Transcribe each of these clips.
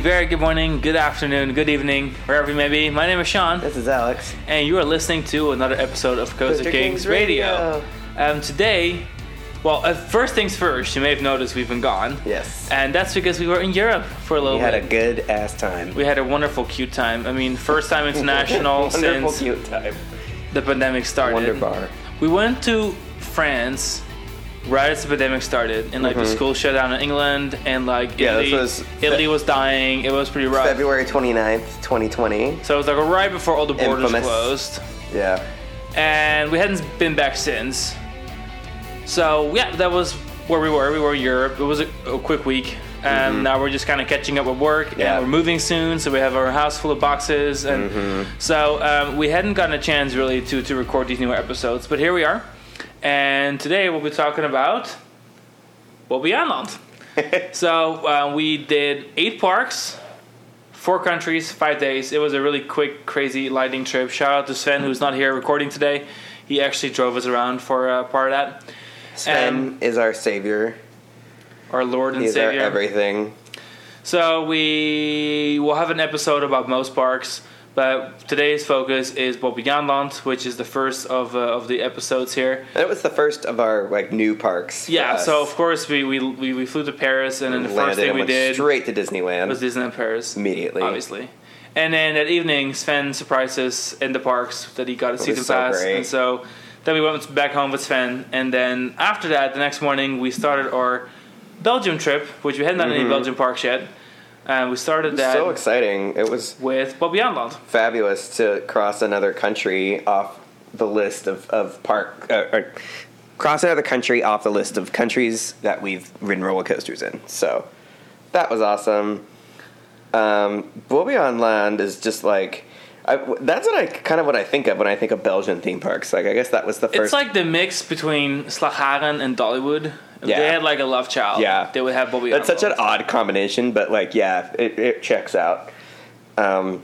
Very good morning, good afternoon, good evening, wherever you may be. My name is Sean, This is Alex. and you are listening to another episode of Coaster Kings, Kings Radio. Radio. Um, today, well, uh, first things first, you may have noticed we've been gone. Yes. And that's because we were in Europe for a little bit. We had a good ass time. we had a wonderful, cute time. I mean, first time international Wonderful since cute time. the pandemic started. Wonder bar. We went to France right as the pandemic started, and like the school shut down in England, and like Mm-hmm. Yeah, Italy, was Italy was dying. It was pretty rough. February 29th, 2020. So it was like right before all the borders Infamous. closed, Yeah. and we hadn't been back since. So yeah, that was where we were. We were in Europe. It was a, a quick week, and now we're just kind of catching up with work. Mm-hmm. Yeah. And we're moving soon, so we have our house full of boxes, and Mm-hmm. so um, we hadn't gotten a chance really to to record these newer episodes. But here we are, and today we'll be talking about well Beyondland. so uh, we did eight parks, four countries, five days. It was a really quick, crazy lightning trip. Shout out to Sven, who's not here recording today. He actually drove us around for uh, part of that. Sven Um, is our savior. Our Lord and He's our Savior. everything. So we will have an episode about most parks, but today's focus is Bobbejaanland, which is the first of uh, of the episodes here. That was the first of our like new parks. Yeah, so of course we, we, we, we flew to Paris, and then the first thing we went did straight to Disneyland was Disneyland Paris. immediately. obviously. And then that evening, Sven surprised us in the parks that he got a season so pass, great. and so then we went back home with Sven. And then after that, the next morning, we started our Belgium trip, which we hadn't done any Belgium parks yet. And we started that. So exciting! It was with Bobbejaanland. fabulous to cross another country off the list of, of park uh, or cross another country off the list of countries that we've ridden roller coasters in. So that was awesome. Um, Bobbejaanland is just like I, that's what I kind of what I think of when I think of Belgian theme parks. Like I guess that was the first. It's like the mix between Slagharen and Dollywood. If Yeah. They had like a love child. Yeah. They would have Bobby that's such an odd combination, but like yeah, it, it checks out. Um,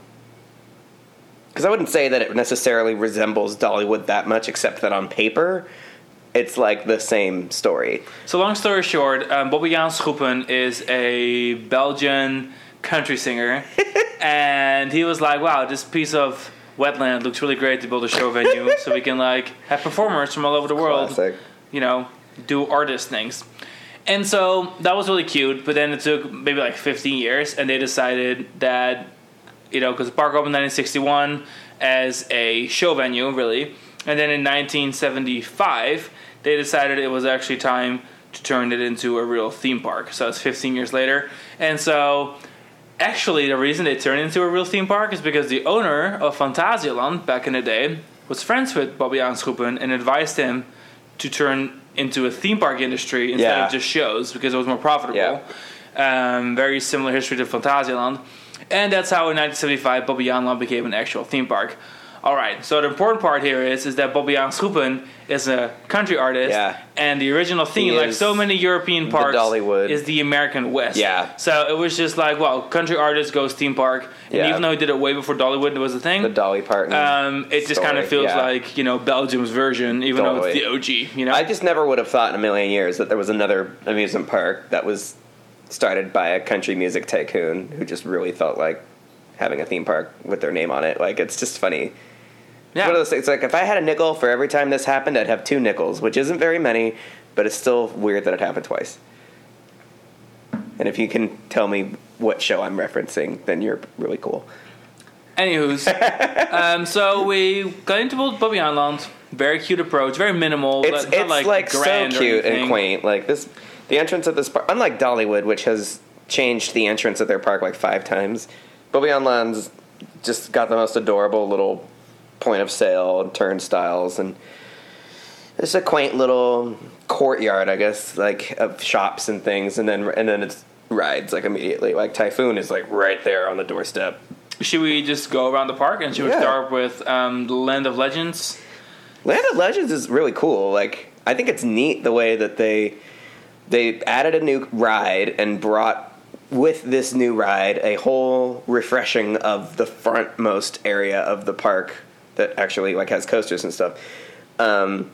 because I wouldn't say that it necessarily resembles Dollywood that much, except that on paper, it's like the same story. So long story short, um, Bobbejaan Schoepen is a Belgian country singer, and he was like, "Wow, this piece of wetland looks really great to build a show venue, so we can like have performers from all over the world, Classic. you know, do artist things." And so that was really cute. But then it took maybe like 15 years, and they decided that you know, because the park opened in 1961 as a show venue, really. And then in 1975, they decided it was actually time to turn it into a real theme park. So it's 15 years later. And so, actually, the reason they turned into a real theme park is because the owner of Phantasialand back in the day was friends with Bobbejaan Schoepen and advised him to turn into a theme park industry instead Yeah. of just shows because it was more profitable. Yeah. Um, very similar history to Phantasialand. And that's how in 1975 Bobbejaanland became an actual theme park. All right, so the important part here is is that Bobbejaan Schoepen is a country artist, Yeah. and the original theme, He like so many European parks, Dollywood. is the American West. Yeah. So it was just like, well, country artist goes theme park, and Yeah. even though he did it way before Dollywood was a thing, The Dolly Parton. um, it just kind of feels yeah. like you know Belgium's version, even though it's the OG. You know, I just never would have thought in a million years that there was another amusement park that was started by a country music tycoon who just really felt like having a theme park with their name on it. Like it's just funny. yeah. One of those things. Like if I had a nickel for every time this happened, I'd have two nickels, which isn't very many, but it's still weird that it happened twice. And if you can tell me what show I'm referencing, then you're really cool. Anywho's, um, so we got into Bobbejaanland. Very cute approach, very minimal. It's not it's like, like, so cute and quaint. Like this, the entrance of this park, unlike Dollywood, which has changed the entrance of their park like five times. Bobby Land's just got the most adorable little point of sale and turnstiles and it's a quaint little courtyard, I guess, like of shops and things, and then and then it's rides like immediately. Like Typhoon is like right there on the doorstep. Should we just go around the park and should we start with um, the Land of Legends? Land of Legends is really cool. Like I think it's neat the way that they they added a new ride and brought with this new ride a whole refreshing of the frontmost area of the park that actually like has coasters and stuff. Um,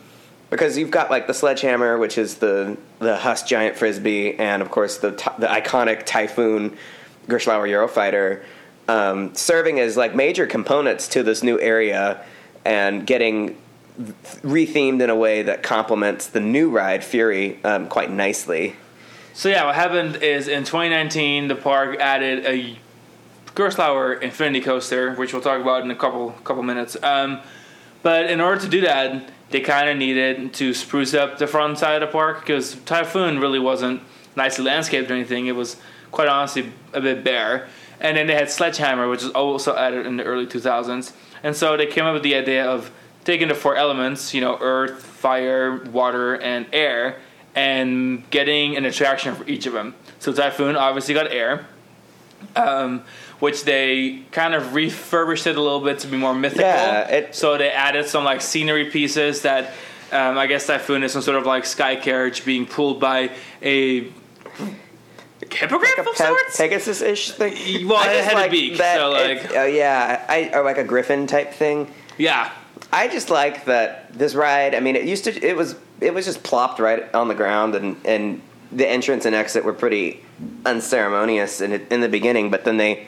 because you've got like the sledgehammer, which is the the Huss giant frisbee, and of course the the iconic typhoon Gerstlauer Eurofighter um, serving as like major components to this new area and getting rethemed in a way that complements the new ride Fury um, quite nicely. So yeah, what happened is in 2019 the park added a Gerstlauer Infinity Coaster, which we'll talk about in a couple couple minutes. Um, but in order to do that, they kind of needed to spruce up the front side of the park because Typhoon really wasn't nicely landscaped or anything. It was quite honestly a bit bare. And then they had Sledgehammer, which was also added in the early 2000s. And so they came up with the idea of taking the four elements, you know, earth, fire, water, and air, and getting an attraction for each of them. So Typhoon obviously got air, um, which they kind of refurbished it a little bit to be more mythical. Yeah, it- so they added some like scenery pieces that um, I guess Typhoon is some sort of like sky carriage being pulled by a hippogriff Like a of Pe- sorts. Pegasus-ish thing. Well, I it had a like beak, that so, it- like- oh yeah, I or like a griffin type thing. yeah, I just like that this ride. I mean, it used to. It was. It was just plopped right on the ground, and and the entrance and exit were pretty unceremonious in in the beginning. But then they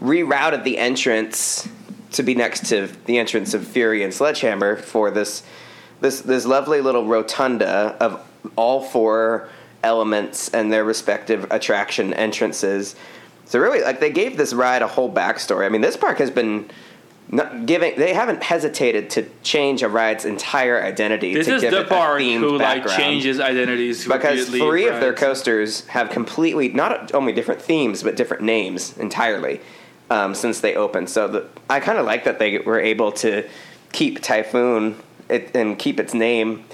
rerouted the entrance to be next to the entrance of Fury and Sledgehammer for this this this lovely little rotunda of all four elements and their respective attraction entrances. So really, like they gave this ride a whole backstory. I mean, this park has been giving. They haven't hesitated to change a ride's entire identity. this to is give the it a park themed who like changes identities because three of their coasters have completely not only different themes but different names entirely um, since they opened. So the, I kind of like that they were able to keep Typhoon it, and keep its name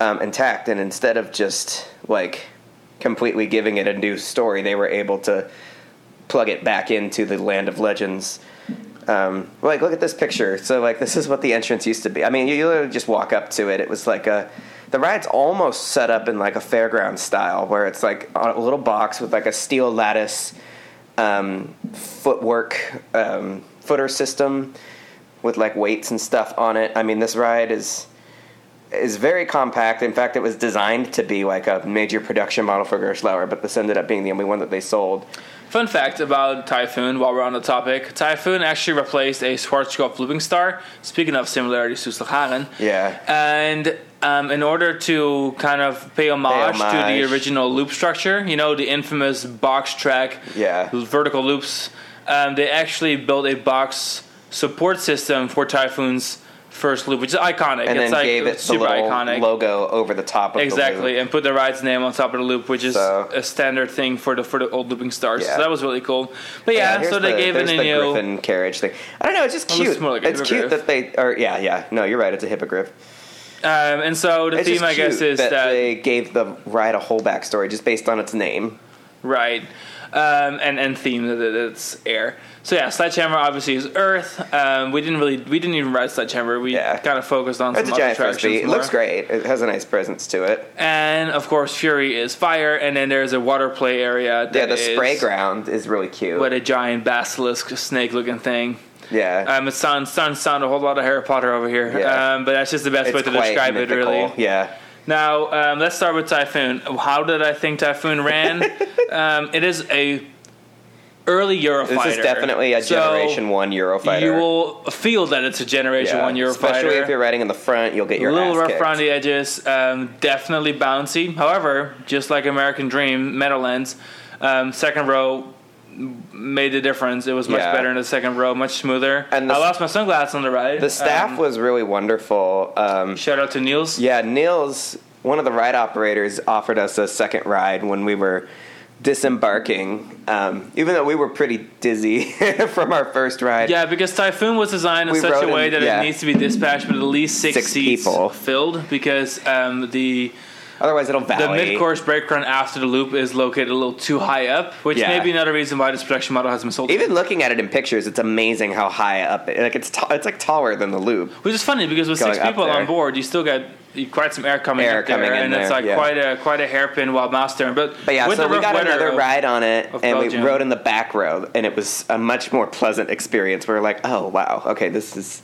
um, intact, and instead of just like completely giving it a new story, they were able to plug it back into the land of legends. Um, like, look at this picture. So, like, this is what the entrance used to be. I mean, you, you literally just walk up to it. It was like a, the ride's almost set up in like a fairground style, where it's like a little box with like a steel lattice um, footwork um, footer system with like weights and stuff on it. I mean, this ride is is very compact. In fact, it was designed to be like a major production model for Gerstlauer, but this ended up being the only one that they sold. Fun fact about Typhoon, while we're on the topic, Typhoon actually replaced a Schwarzkopf looping star. Speaking of similarities to Slagharen. Yeah. And um, in order to kind of pay homage, to homage. the original loop structure, you know, the infamous box track Yeah. vertical loops, um, they actually built a box support system for Typhoon's first loop, which is iconic. and it's then like gave it the super little iconic. logo over the top of Exactly, the loop. Exactly. And put the ride's name on top of the loop, which is So- a standard thing for the for the old looping stars. Yeah. So that was really cool. But yeah, here's so they the, gave it a the new. griffin carriage thing. I don't know. It's just cute. more like a it's cute that they. are. yeah, yeah. No, you're right. It's a hippogriff. Um, and so the It's theme, I guess, is that, that, they gave the ride a whole backstory just based on its name. right, um, and and theme that it's air. So yeah, Sledgehammer obviously is Earth. Um, we didn't really, we didn't even ride Sledgehammer. We Yeah. kind of focused on It's a some other giant frisbee. It looks great. It has a nice presence to it. And of course, Fury is fire, and then there's a water play area. That Yeah, the spray ground is really cute. With a giant basilisk snake-looking thing. yeah. Um, it sounds sounds sound a whole lot of Harry Potter over here. Yeah. Um, but that's just the best way to describe it, really. Yeah. Now, um, let's start with Typhoon. How did I think Typhoon ran? um, it is a early Eurofighter. This is definitely a So Generation 1 Eurofighter. You will feel that it's a Generation Yeah, 1 Eurofighter. Especially if you're riding in the front, you'll get your a little rough kicked. around the edges, um, definitely bouncy. However, just like American Dream, Meadowlands, um, second row made the difference. It was much Yeah. better in the second row, much smoother. And the I lost my sunglasses on the ride. The staff Um, was really wonderful. Um, shout out to Niels. yeah, Nils, one of the ride operators, offered us a second ride when we were disembarking. Um, even though we were pretty dizzy from our first ride. Yeah, because Typhoon was designed in We such a way in- that yeah. it needs to be dispatched with at least six, Six seats people. filled because um, the Otherwise, it'll valley. the mid course brake run after the loop is located a little too high up, which Yeah. may be another reason why this production model has been sold. Even looking at it in pictures, it's amazing how high up. It, like it's ta- it's like taller than the loop. Which is funny because with six people on board, you still get quite some air coming Air up there, coming in and it's like yeah. quite a quite a hairpin wild mouse turn. But, But yeah, so the we got another of- ride on it, and Belgium. we rode in the back row, and it was a much more pleasant experience. We were like, oh wow, okay, this is.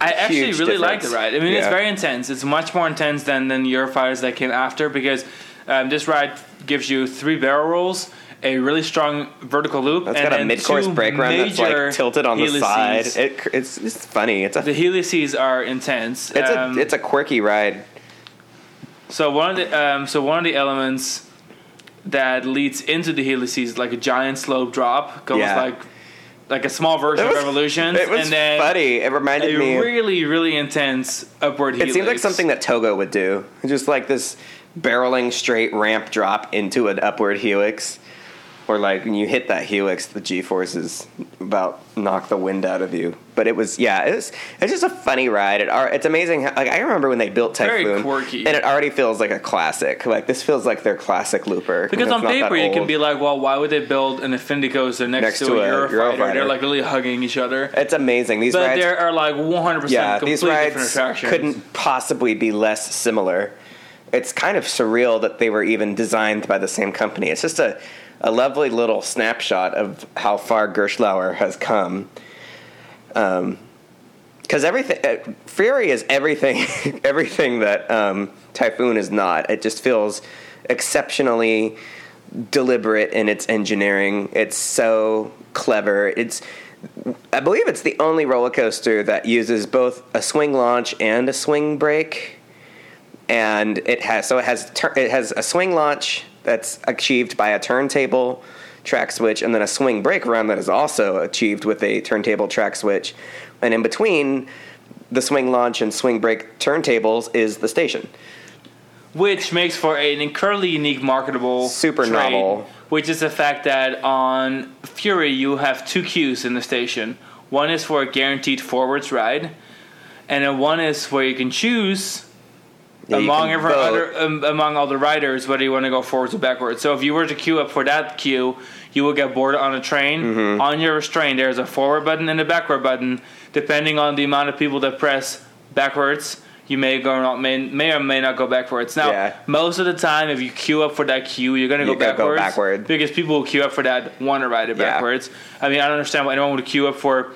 I actually really like the ride. I mean, it's very intense. It's much more intense than than Eurofighters that came after because um, this ride gives you three barrel rolls a really strong vertical loop. That's and got a mid-course brake run that's like tilted on the side. It, it's it's funny. It's a the helices are intense. it's Um, a it's a quirky ride. So one of the um, so one of the elements that leads into the helices is like a giant slope drop, goes Yeah. like like a small version was, of Revolution, It was and then funny. It reminded a me. really really intense upward. it seemed like something that Togo would do. Just like this barreling straight ramp drop into an upward helix. Or like when you hit that helix, the G forces about knock the wind out of you. But it was yeah, it was it's just a funny ride. It, it's amazing. How, like I remember when they built Very Typhoon, quirky. and it already feels like a classic. Like this feels like their classic looper. Because on paper you can be like, well, why would they build an Infinity Coaster next, Next to, to a, Eurofighter? Eurofighter. They're like really hugging each other. It's amazing. These But rides, there are like 100% yeah, completely these different rides attractions. couldn't possibly be less similar. It's kind of surreal that they were even designed by the same company. It's just a, a lovely little snapshot of how far Gerstlauer has come. Because everything, uh, Fury is everything, everything that um, Typhoon is not. It just feels exceptionally deliberate in its engineering. It's so clever. It's I believe it's the only roller coaster that uses both a swing launch and a swing brake. And it has so it has it has a swing launch that's achieved by a turntable track switch and then a swing brake run that is also achieved with a turntable track switch. And in between the swing launch and swing brake turntables is the station. which makes for an incredibly unique marketable Super trait, novel. which is the fact that on fury you have two queues in the station one is for a guaranteed forwards ride and then one is where you can choose among every other, um, among all the riders whether you want to go forwards or backwards so if you were to queue up for that queue you will get boarded on a train Mm-hmm. on your restraint there's a forward button and a backward button depending on the amount of people that press backwards you may go not may, may or may not go backwards now Yeah. most of the time if you queue up for that queue you're going to go You're go backwards backward. because people will queue up for that want to ride it Yeah. backwards i mean i don't understand why anyone would queue up for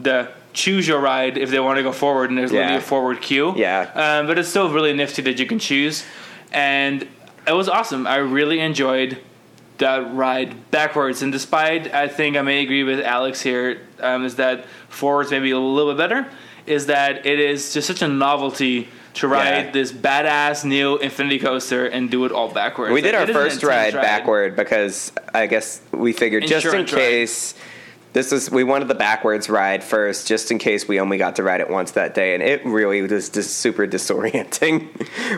the choose your ride if they want to go forward and there's literally a forward queue. Yeah. um, but it's still really nifty that you can choose. And it was awesome. I really enjoyed that ride backwards. And despite i think i may agree with alex here um, is that forwards maybe a little bit better is that it is just such a novelty to ride Yeah. this badass new infinity coaster and do it all backwards. We did Like, our it is an first intense ride, backward because I guess we figured just in case ride. This is we wanted the backwards ride first, just in case we only got to ride it once that day, and it really was just super disorienting,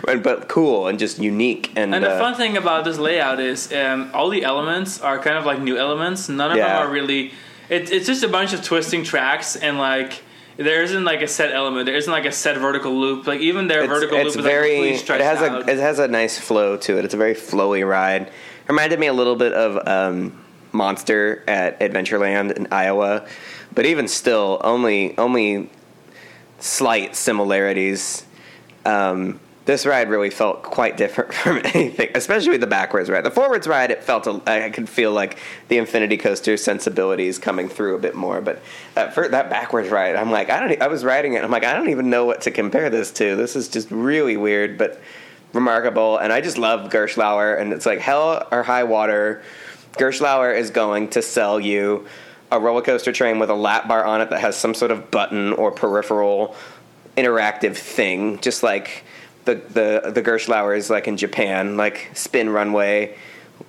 but, cool and just unique. And, And the uh, fun thing about this layout is um, all the elements are kind of like new elements. None of Yeah. them are really. It, it's just a bunch of twisting tracks and like there isn't like a set element. There isn't like a set vertical loop. Like even their it's, vertical it's loop is very like completely it has out. a it has a nice flow to it. It's a very flowy ride. Reminded me a little bit of um, Monster at Adventureland in Iowa, but even still, only only slight similarities. Um, this ride really felt quite different from anything, especially the backwards ride. The forwards ride, it felt I could feel like the Infinity Coaster sensibilities coming through a bit more. But that for, that backwards ride, I'm like, I don't. I was riding it. I'm like, I don't even know what to compare this to. This is just really weird, but remarkable. And I just love Gerstlauer. And it's like hell or high water. Gerstlauer is going to sell you a roller coaster train with a lap bar on it that has some sort of button or peripheral interactive thing, just like the the the Gerstlauer is like in Japan, like Spin Runway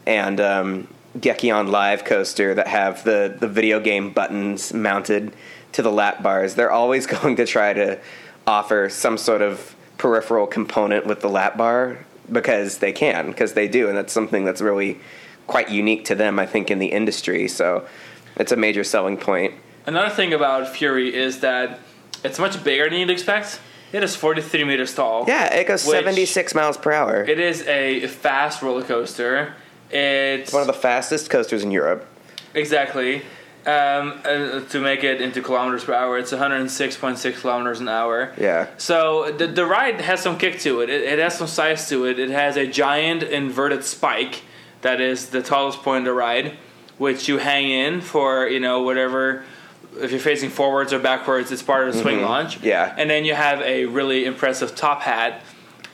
and um, Gekion Live Coaster that have the the video game buttons mounted to the lap bars. They're always going to try to offer some sort of peripheral component with the lap bar because they can, because they do, and that's something that's really quite unique to them, I think, in the industry. So it's a major selling point. Another thing about Fury is that it's much bigger than you'd expect. It is 43 meters tall. Yeah, it goes 76 miles per hour. It is a fast roller coaster. It's one of the fastest coasters in Europe. Exactly. Um, uh, to make it into kilometers per hour, it's 106.6 kilometers an hour. Yeah. So the the ride has some kick to it. it. It has some size to it. It has a giant inverted spike that is the tallest point of the ride, which you hang in for you know whatever. If you're facing forwards or backwards, it's part of the swing launch. Mm-hmm. Yeah. And then you have a really impressive top hat.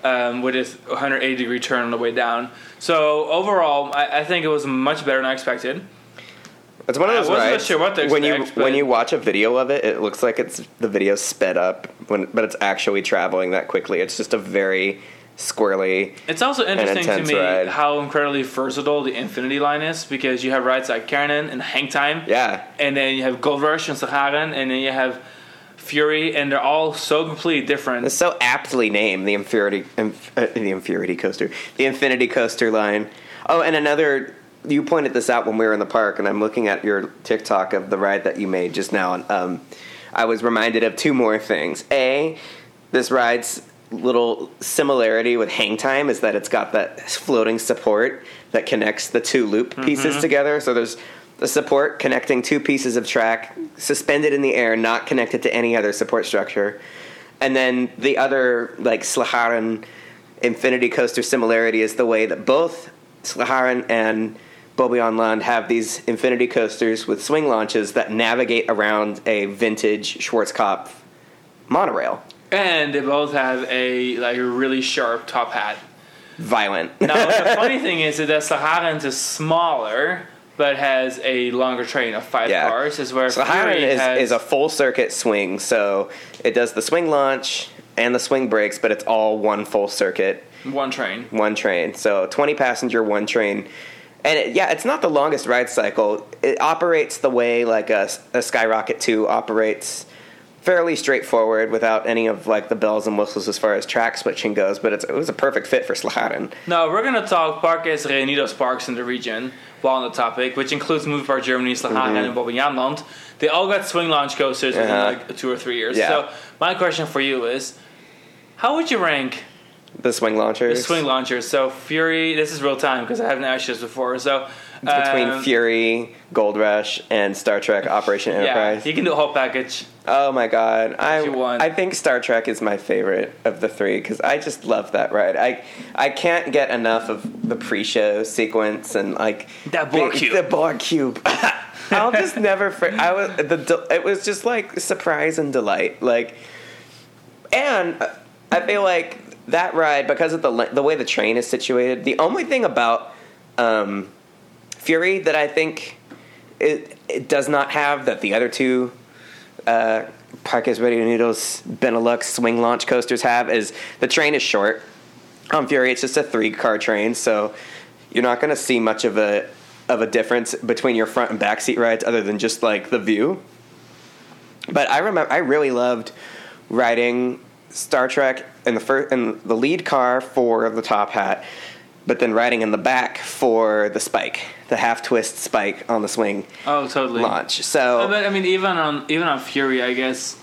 um, with its 180 degree turn on the way down. So overall, I, I think it was much better than I expected. It's one of I those wasn't rides sure what to when you expect, when you watch a video of it, it looks like it's the video sped up, when, but it's actually traveling that quickly. It's just a very squirrely. It's also interesting to me ride. how incredibly versatile the Infinity line is because you have rides like Kärnan and Hang Time, Yeah, and then you have Gold Rush and Sahara, and then you have Fury, and they're all so completely different. it's so aptly named the Infurity, inf, uh, the Infurity coaster, the Infinity coaster line. Oh, and another. You pointed this out when we were in the park, and I'm looking at your TikTok of the ride that you made just now, and um, I was reminded of two more things. A, this ride's little similarity with Hang Time is that it's got that floating support that connects the two loop mm-hmm. pieces together. So there's the support connecting two pieces of track suspended in the air, not connected to any other support structure. And then the other, like Slagharen Infinity Coaster similarity is the way that both Slagharen and Bobbejaanland Land have these Infinity Coasters with swing launches that navigate around a vintage Schwarzkopf monorail. And they both have a like a really sharp top hat. Violent. Now the funny thing is that the Slagharen's is smaller, but has a longer train of five Yeah. cars. Is where Slagharen Fury is, has is a full circuit swing, so it does the swing launch and the swing brakes, but it's all one full circuit. one train. one train. So 20 passenger, one train. And it, yeah, it's not the longest ride cycle. It operates the way like a, a Skyrocket 2 operates fairly straightforward without any of like the bells and whistles as far as track switching goes, but it's, it was a perfect fit for Slagharen. Now we're gonna talk Parques Reunidos parks in the region while on the topic, which includes Movie Park Germany, Slagharen, and Bobbejaanland. They all got swing launch coasters within Mm-hmm. Uh-huh. like two or three years. Yeah. So my question for you is, how would you rank The swing launchers. the swing launchers? So Fury, this is real time because I haven't asked this before. So between um, Fury, Gold Rush, and Star Trek Operation yeah, Enterprise. you can do a whole package. Oh my god, I. I think Star Trek is my favorite of the three because I just love that ride. I I can't get enough of the pre-show sequence and like That Borg the- cube. The Borg cube. I'll just never. For, I was the. It was just like surprise and delight. Like, and I feel like that ride because of the the way the train is situated. The only thing about um, Fury that I think it, it does not have that the other two uh, Parques Reunidos Benelux swing launch coasters have is the train is short. On Fury, it's just a three car train, so you're not going to see much of a of a difference between your front and back seat rides, other than just like the view. But I remember, I really loved riding Star Trek in the first in the lead car for the top hat, but then riding in the back for the spike, the half twist spike on the swing Oh, totally. launch. So But I mean, even on even on Fury, I guess.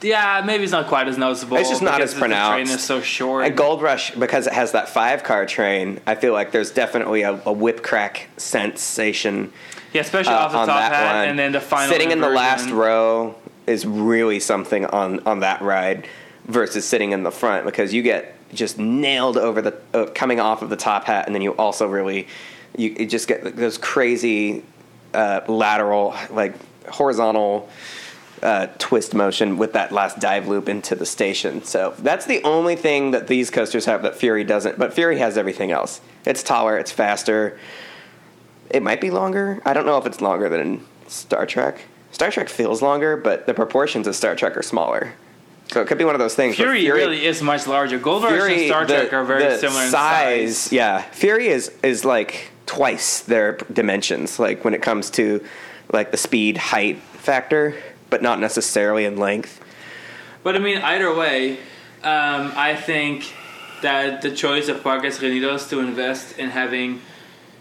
Yeah, maybe it's not quite as noticeable. It's just not as the- The train pronounced. is so short. At Gold Rush, because it has that five car train, I feel like there's definitely a, a whip crack sensation yeah, especially uh, off the on top that hat, one. and then the final. Sitting in the last row is really something on, on that ride versus sitting in the front because you get just nailed over the uh, coming off of the top hat, and then you also really you, you just get those crazy uh, lateral like horizontal uh, twist motion with that last dive loop into the station. So that's the only thing that these coasters have that Fury doesn't. But Fury has everything else. It's taller. It's faster. It might be longer. I don't know if it's longer than Star Trek. Star Trek feels longer, but the proportions of Star Trek are smaller. So it could be one of those things. where Fury, really is much larger. Gold Rush and Star Trek are very similar in size. size. Yeah, Fury is is like twice their dimensions. Like when it comes to like the speed height factor, but not necessarily in length. But I mean, either way, um, I think that the choice of Parques Reunidos to invest in having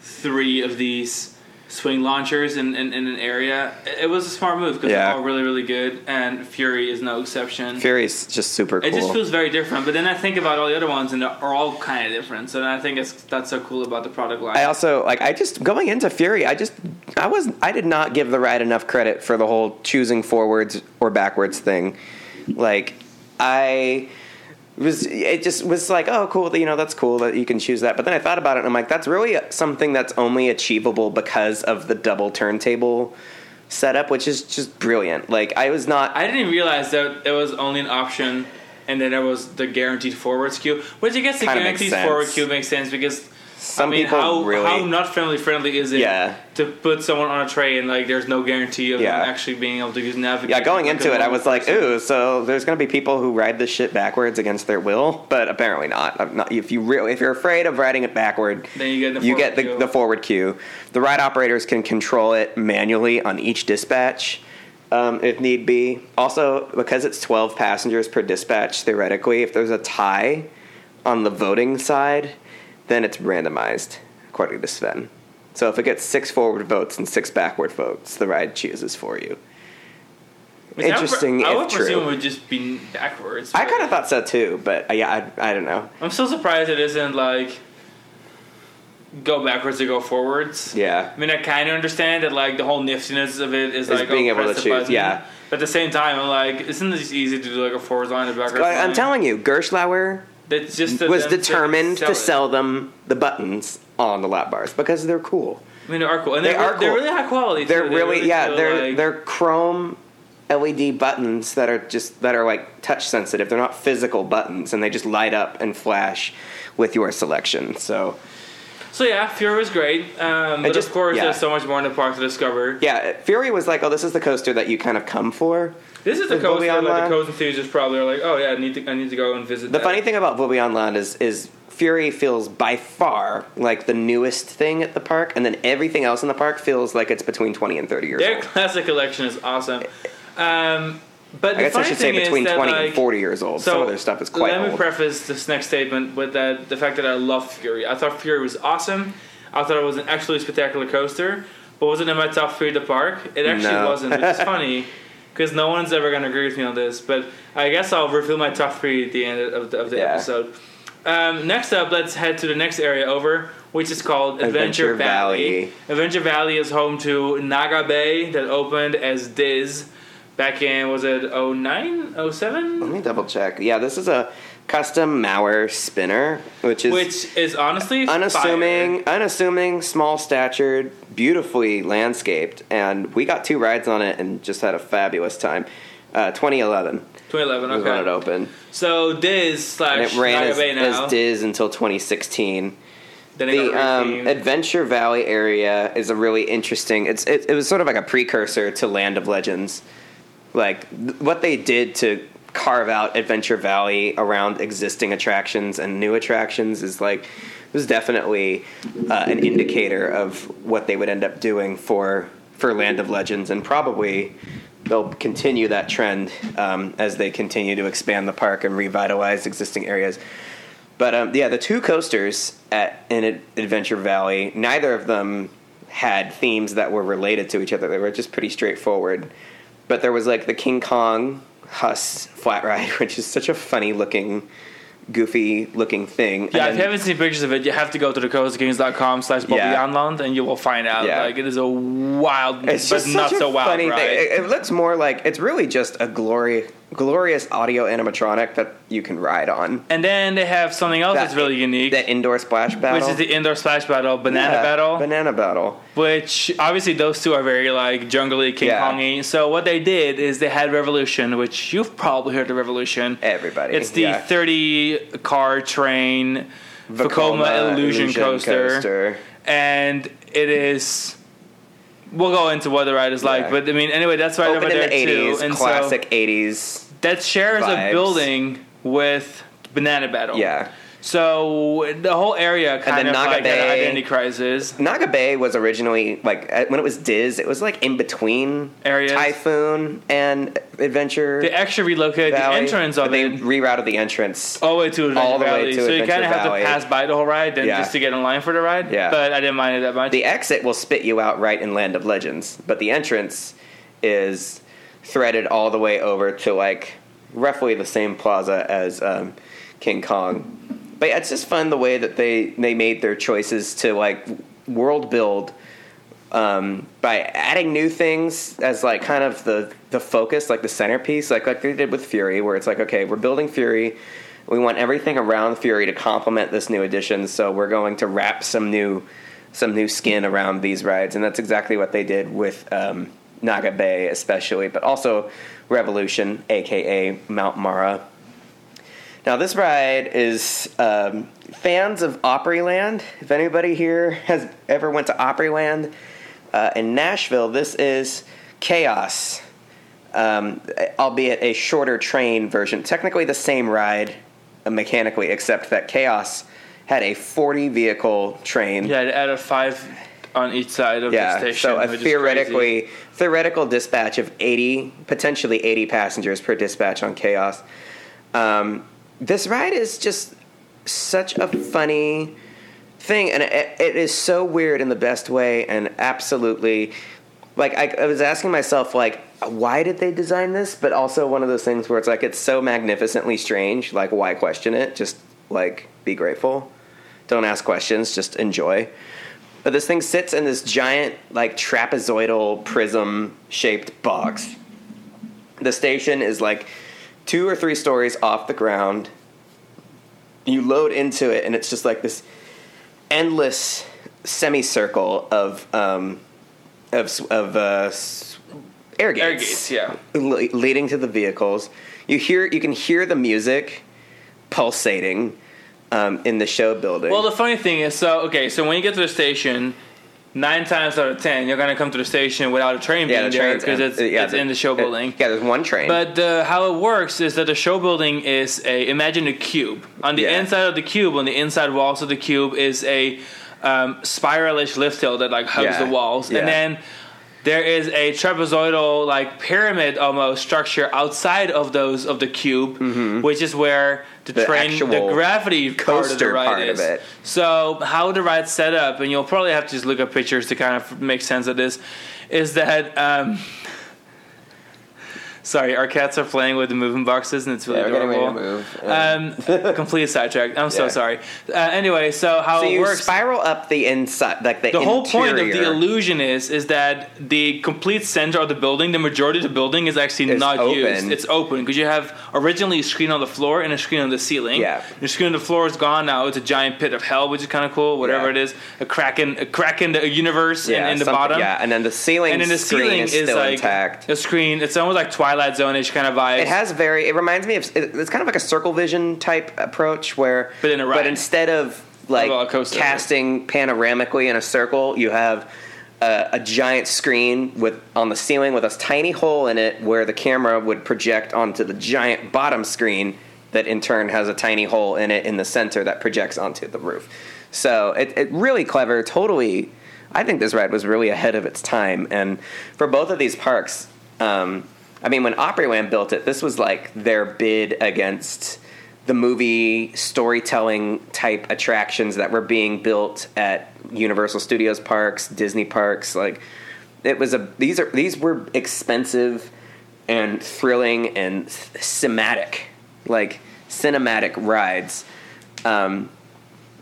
three of these swing launchers in, in, in an area, it was a smart move because Yeah. they're all really, really good, and Fury is no exception. Fury is just super cool. It just feels very different. But then I think about all the other ones, and they're all kind of different. So then I think it's that's so cool about the product line. I also like I just going into Fury, I just I was I did not give the ride enough credit for the whole choosing forwards or backwards thing. Like I was it just was like, oh cool, you know, that's cool that you can choose that. But then I thought about it and I'm like, that's really something that's only achievable because of the double turntable setup, which is just brilliant. Like I was not I didn't realize that it was only an option and then there was the guaranteed forward queue, which I guess the guaranteed forward queue makes sense because. Some I mean, people how, really- how not family friendly is it Yeah. to put someone on a train like there's no guarantee of Yeah. them actually being able to use navigation? Yeah, going like into it, I normal was like, person? ooh, so there's going to be people who ride this shit backwards against their will, but apparently not. I'm not if you really, if you're afraid of riding it backward, Then you get the you forward get the, queue. the forward queue. The ride operators can control it manually on each dispatch. Um, if need be. Also, because it's 12 passengers per dispatch, theoretically, if there's a tie on the voting side, then it's randomized, according to Sven. So if it gets six forward votes and six backward votes, the ride chooses for you. Which I would- Interesting I would if presume it would just be backwards. I kind of thought so too, but uh, yeah, I, I don't know. I'm still surprised it isn't like go backwards or go forwards. Yeah. I mean, I kind of understand that like the whole niftiness of it is Is like being oh, able to choose, button. yeah. But at the same time, I'm like, isn't this easy to do like a forwards line and backwards But I'm line? telling you, Gerstlauer that's just was them determined to it. sell them the buttons on the lap bars because they're cool. I mean, they are cool, and They they're, are they're really high quality. They're too. They really, yeah, they're like- they're chrome LED buttons that are just that are like touch sensitive. They're not physical buttons, and they just light up and flash with your selection. So So yeah, Fury was great, um, but just- of course, yeah. there's so much more in the park to discover. yeah, Fury was like, oh, this is the coaster that you kind of come for. This is the coaster that like, the coast enthusiasts probably are like, oh yeah, I need to I need to go and visit. The that. funny thing about Bobbejaanland Land is is Fury feels by far like the newest thing at the park, and then everything else in the park feels like it's between twenty and thirty years old. their old. classic collection is awesome. Um, but I guess I should say between that, twenty like, and forty years old. So Some of their stuff is quite let me old. preface this next statement with that the fact that I love Fury. I thought Fury was awesome. I thought it was an actually spectacular coaster, but was it in my top three at the park? It actually No. wasn't, which is funny because no one's ever going to agree with me on this. But I guess I'll reveal my top three at the end of the, of the Yeah. episode. Um, next up, let's head to the next area over, which is called Adventure, Adventure Valley. Valley. Adventure Valley is home to Naga Bay that opened as Dizz back in was it 09, 07? Let me double check. Yeah, this is a custom Maurer spinner, which is which is honestly unassuming, fire. unassuming, small statured, beautifully landscaped, and we got two rides on it and just had a fabulous time. Uh, 2011 2011. was when it opened, so Dizz and slash it ran as, as Dizz until 2016. then the um. Adventure Valley area is a really interesting. It's it, it was sort of like a precursor to Land of Legends, like what they did to carve out Adventure Valley around existing attractions and new attractions is like it was definitely uh, an indicator of what they would end up doing for for Land of Legends, and probably they'll continue that trend um, as they continue to expand the park and revitalize existing areas. But um, yeah, the two coasters at in Adventure Valley, neither of them had themes that were related to each other. They were just pretty straightforward. But there was like the King Kong Huss flat ride, which is such a funny looking, goofy looking thing. yeah, And if you haven't seen pictures of it, you have to go to thecoastkings.com slash Yeah. Bobbejaanland and you will find out. Yeah. Like, it is a wild, it's but not so wild funny ride. thing. It, it looks more like it's really just a glory, glorious audio animatronic that you can ride on. And then they have something else that's really unique. The indoor splash battle, which is the indoor splash battle, banana Yeah, battle. Banana battle. which obviously those two are very like jungly King Yeah. Kongy. So what they did is they had Revolution, which you've probably heard of Revolution. Everybody, It's the yeah. 30 car train Vekoma Illusion, coaster. and it is. We'll go into what the ride is like, Yeah. but I mean, anyway, that's right Opened over there the too. 80s, And classic 80s. so that shares vibes. a building with Banana Battle. Yeah. So the whole area kind then of Naga like had an identity crisis. Naga Bay was originally like uh, when it was Dizz, it was like in between Areas. Typhoon and Adventure They actually relocated Valley. the entrance of they it rerouted the entrance. all the way to Adventure all the way Valley. to so you kind of have to pass by the whole ride then Yeah. just to get in line for the ride. Yeah. But I didn't mind it that much. The exit will spit you out right in Land of Legends, but the entrance is threaded all the way over to like roughly the same plaza as um, King Kong. But it's just fun the way that they they made their choices to like world build um, by adding new things as like kind of the the focus, like the centerpiece, like like they did with Fury, where it's like okay, we're building Fury. We want everything around Fury to complement this new addition, so we're going to wrap some new some new skin around these rides, and that's exactly what they did with um, Naga Bay, especially, but also Revolution, aka Mount Mara. Now, this ride is um, fans of Opryland. If anybody here has ever went to Opryland uh, in Nashville, this is Chaos, um, albeit a shorter train version. Technically, the same ride uh, mechanically, except that Chaos had a 40 vehicle train. Yeah, it added five on each side of the Yeah, station. so a which is crazy. theoretically theoretical dispatch of 80, potentially 80 passengers per dispatch on Chaos. Um, this ride is just such a funny thing, and it, it is so weird in the best way, and absolutely. Like I, I was asking myself, like, why did they design this? But also one of those things where it's like it's so magnificently strange. Like, why question it? Just like be grateful. Don't ask questions. Just enjoy. But this thing sits in this giant, like trapezoidal prism shaped box. The station is like two or three stories off the ground. You load into it, and it's just like this endless semicircle of um, of of uh, air gates, Air gates, yeah. le- leading to the vehicles. You hear, you can hear the music pulsating um, in the show building. Well, the funny thing is, so okay, so when you get to the station, nine times out of ten, you're gonna come to the station without a train yeah, being the there because it's, yeah, it's in the show it- building. yeah, there's one train. But uh, how it works is that the show building is a imagine a cube. On the Yeah. inside of the cube, on the inside walls of the cube, is a um, spiralish lift hill that like hugs the walls, and then there is a trapezoidal like pyramid almost structure outside of those of the cube, which is where the, Mm-hmm. The train, the gravity part of the coaster ride part of it. So how the ride's set up, and you'll probably have to just look at pictures to kind of make sense of this, is that. Um, Sorry, our cats are playing with the moving boxes, and it's really Yeah, we're getting ready adorable. to move. Um, complete sidetrack. I'm so Yeah. sorry. Uh, anyway, so how so it you works? spiral up the inside, like the the whole point of the illusion is is that the complete center of the building, the majority of the building is actually Is not open. used. It's open because you have originally a screen on the floor and a screen on the ceiling. Yeah. the screen on the floor is gone now. It's a giant pit of hell, which is kind of cool. Whatever Yeah. it is, a crack in a crack in the universe yeah, in, in the bottom. Yeah, and then the ceiling And then the ceiling is, is, still like intact. a screen. It's almost like Twilight Zone-ish kind of vibes. It has very. It reminds me of. it- It's kind of like a circle vision type approach where. But in a ride. instead of like coaster. casting panoramically in a circle, you have a, a giant screen with on the ceiling with a tiny hole in it where the camera would project onto the giant bottom screen that in turn has a tiny hole in it in the center that projects onto the roof. So it, it really clever. Totally, I think this ride was really ahead of its time. And for both of these parks, um, I mean, when Opryland built it, this was like their bid against the movie storytelling type attractions that were being built at Universal Studios parks, Disney parks. Like it was a these are these were expensive and thrilling and thematic, like cinematic rides. Um,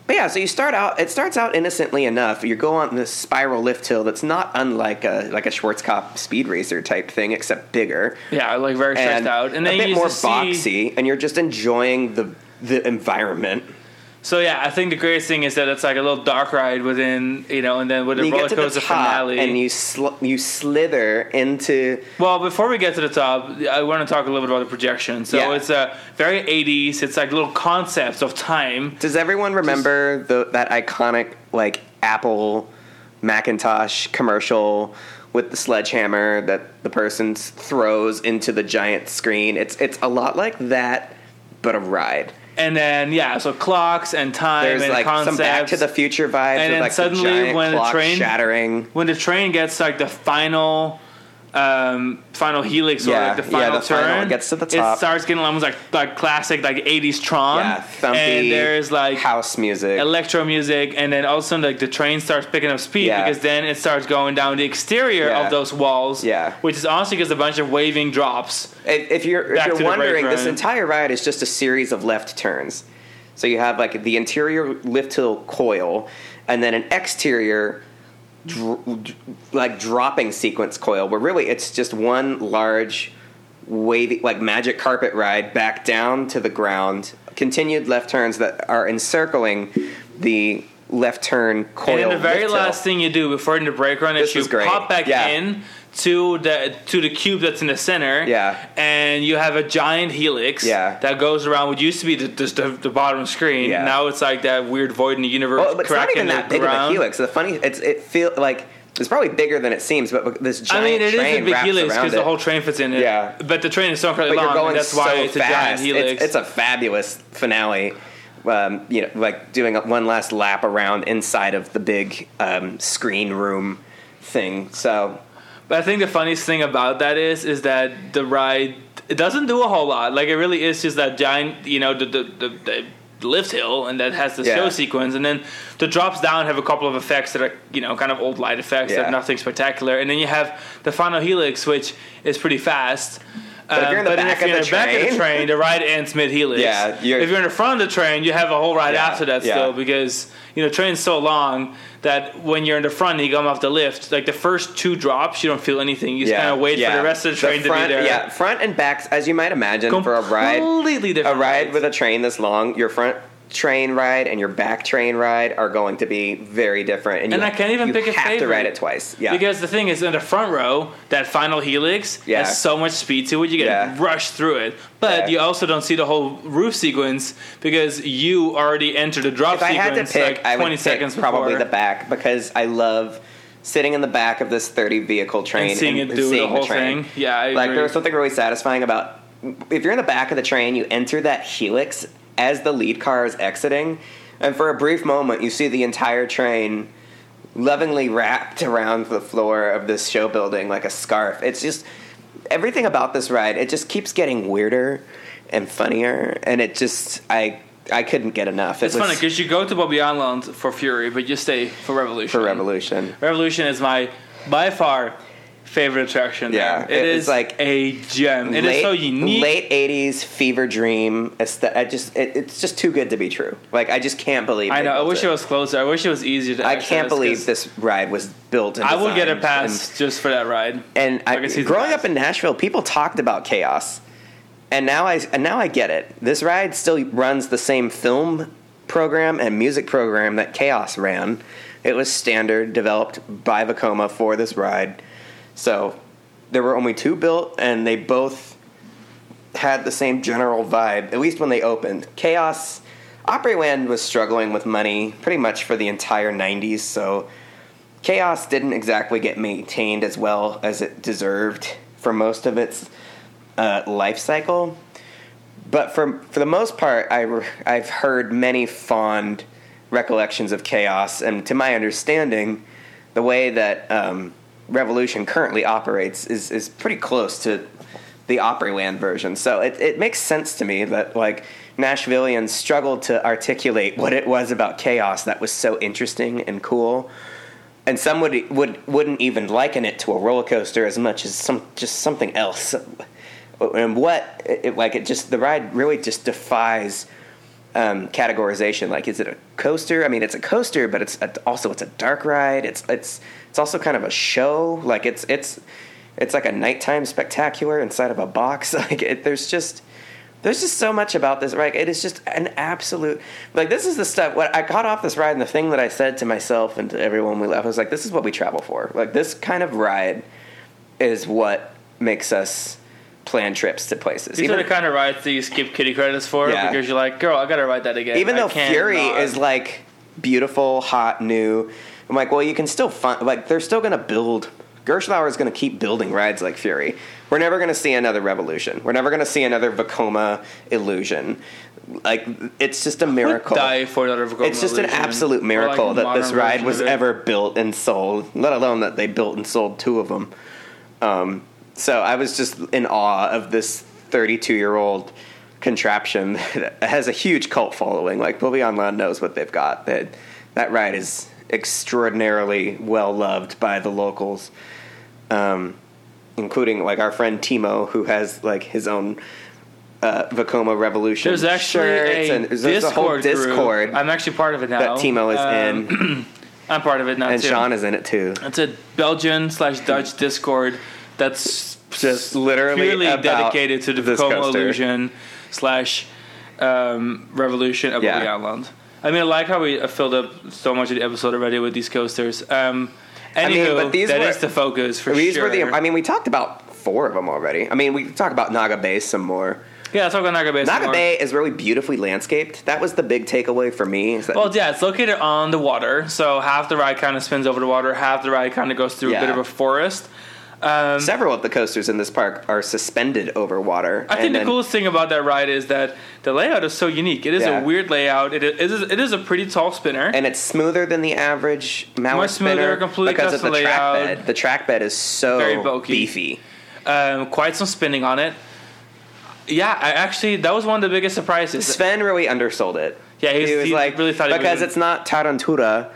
but yeah, so you start out. It starts out innocently enough. You go on this spiral lift hill that's not unlike a like a Schwarzkopf speed racer type thing, except bigger yeah, like very stretched and out, and then a bit more to see- boxy, and you're just enjoying the the environment. So yeah, I think the greatest thing is that it's like a little dark ride within, you know, and then with the roller the coaster top, finale. and you sl- you slither into well, before we get to the top, I want to talk a little bit about the projection. So Yeah. it's a very 80s. It's like little concepts of time. Does everyone remember the, that iconic like Apple Macintosh commercial with the sledgehammer that the person throws into the giant screen? It's it's a lot like that, but a ride. And then yeah, so clocks and time There's and like concepts. some Back to the Future vibes, And then like suddenly the when the train- shattering. when the train gets like the final um, final helix or like the yeah, final the turn final- it gets to the top. It starts getting almost like like classic like 80s Tron. Yeah, thumpy and there's like house music. electro music, and then all of a sudden like the train starts picking up speed Yeah. because then it starts going down the exterior Yeah. of those walls. Yeah. which is honestly just a bunch of waving drops. If if you're if you're wondering, this entire ride is just a series of left turns. So you have like the interior lift hill coil, and then an exterior dr- like dropping sequence coil, where really it's just one large wavy like magic carpet ride back down to the ground. Continued left turns that are encircling the left turn coil. and then the very last thing you do before in the break run is you pop back Yeah. in to the to the cube that's in the center. Yeah. And you have a giant helix. Yeah. That goes around what used to be the just the, the bottom screen. Yeah. Now it's like that weird void in the universe. Well, but it's not even the that big of a helix. The funny, it's it feel like it's probably bigger than it seems, but this I giant mean, it is train a big helix because the whole train fits in it. Yeah. But the train is so incredibly but long. that's so why it's a giant helix. It's, it's a fabulous finale. Um, you know, like doing one last lap around inside of the big um, screen room thing. So But I think the funniest thing about that is is that the ride it doesn't do a whole lot. Like it really is just that giant, you know, the the, the, the lift hill and that has the Yeah. show sequence and then the drops down have a couple of effects that are you know kind of old light effects that Yeah. are nothing spectacular and then you have the final helix which is pretty fast But if you're in the Um, back if of you're in the the back of the train- train, the ride ends mid helix. Yeah, you're- if you're in the front of the train, you have a whole ride Yeah, after that yeah. still because you know train's so long that when you're in the front and you come off the lift, like the first two drops, you don't feel anything. You just kind of wait for the rest of the train front, to be there. Yeah, front and backs, as you might imagine, for a ride, Completely a ride rides. with a train this long, your front train ride and your back train ride are going to be very different. And, And you, I can't even you pick a favorite. have to ride it twice. Yeah, Because the thing is, in the front row, that final helix Yeah. has so much speed to it, you get Yeah. rushed through it. But Yeah. you also don't see the whole roof sequence because you already entered the drop if I had to pick, like I 20 would pick seconds probably before. the back because I love sitting in the back of this 30 vehicle train and seeing it do the seeing whole train. thing. Yeah, I like agree. there was something really satisfying about if you're in the back of the train, you enter that helix as the lead car is exiting, and for a brief moment, you see the entire train lovingly wrapped around the floor of this show building like a scarf. It's just everything about this ride. It just keeps getting weirder and funnier, and it just I I couldn't get enough. It It's was funny because you go to Bobbejaanland for Fury, but you stay for Revolution. for Revolution. Revolution is my by far favorite attraction. Yeah, there. it it is like a gem. It is so unique. Late '80s fever dream. I just, it, it's just too good to be true. Like I just can't believe. I know. I wish it. was closer. I wish it was easier to. I can't believe this ride was built. And I would get a pass just for that ride. And, and I I, can see the growing up in Nashville, people talked about chaos, and now I and now I get it. This ride still runs the same film program and music program that Chaos ran. It was standard developed by Vekoma for this ride, so there were only two built, and they both had the same general vibe, at least when they opened. Chaos, Opryland was struggling with money pretty much for the entire 90s, so Chaos didn't exactly get maintained as well as it deserved for most of its uh, life cycle. But for, for the most part, I, I've heard many fond recollections of Chaos, and to my understanding, the way that um, Revolution currently operates is, is pretty close to the Opryland version. So it, it makes sense to me that like Nashvilleians struggled to articulate what it was about chaos that was so interesting and cool. And some would would wouldn't even liken it to a roller coaster as much as some just something else. And what it, like it just the ride really just defies um, categorization. Like, is it a coaster? I mean, it's a coaster, but it's a, also it's a dark ride. It's it's it's also kind of a show. Like it's it's it's like a nighttime spectacular inside of a box. Like it, there's just there's just so much about this right It is just an absolute like this is the stuff. What I got off this ride, and the thing that I said to myself and to everyone we left was like, this is what we travel for. Like this kind of ride is what makes us plan trips to places. These Even- are the kind of rides that you skip kitty credits for Yeah. because you're like, girl, I gotta ride that again. even though Fury not. is like beautiful, hot, new, I'm like, well, you can still find like they're still gonna build. Gerstlauer is gonna keep building rides like Fury. We're never gonna see another Revolution. We're never gonna see another Vekoma Illusion. Like it's just a miracle. die for another Vekoma It's just an absolute miracle like, that this ride was ever built and sold. Let alone that they built and sold two of them. Um, so I was just in awe of this 32 year old contraption that has a huge cult following. Like Bobbejaanland knows what they've got. That that ride is extraordinarily well loved by the locals, um, including like our friend Timo, who has like his own. Uh, Vekoma Revolution. There's actually shirts a and there's, there's a whole Discord, group. I'm actually part of it now. that Timo is Um, in, I'm part of it now and too. Sean is in it too. It's a Belgian slash Dutch Discord that's Just literally dedicated to the coaster. illusion slash um, revolution of Yeah. yeah. Island. I mean, I like how we filled up so much of the episode already with these coasters. Um, Anywho, mean, but these that were- is the focus for These sure. were the. I mean, we talked about four of them already. I mean, we talk about Naga Bay some more. yeah, let's talk about Naga Bay. some Naga. Bay is really beautifully landscaped. That was the big takeaway for me. Well, yeah, it's located on the water, so half the ride kind of spins over the water, half the ride kind of goes through a bit of a forest. Um, several of the coasters in this park are suspended over water. I think the then- coolest thing about that ride is that the layout is so unique. It is Yeah. a weird layout. It is, it is it a pretty tall spinner. and it's smoother than the average Maurer Much smoother, spinner completely because of the custom track bed. The track bed is so Very bulky. beefy. um, quite some spinning on it. Yeah, I actually that was one of the biggest surprises. Sven really undersold it. Yeah, he was- he like really thought because was- it's not Tarantula.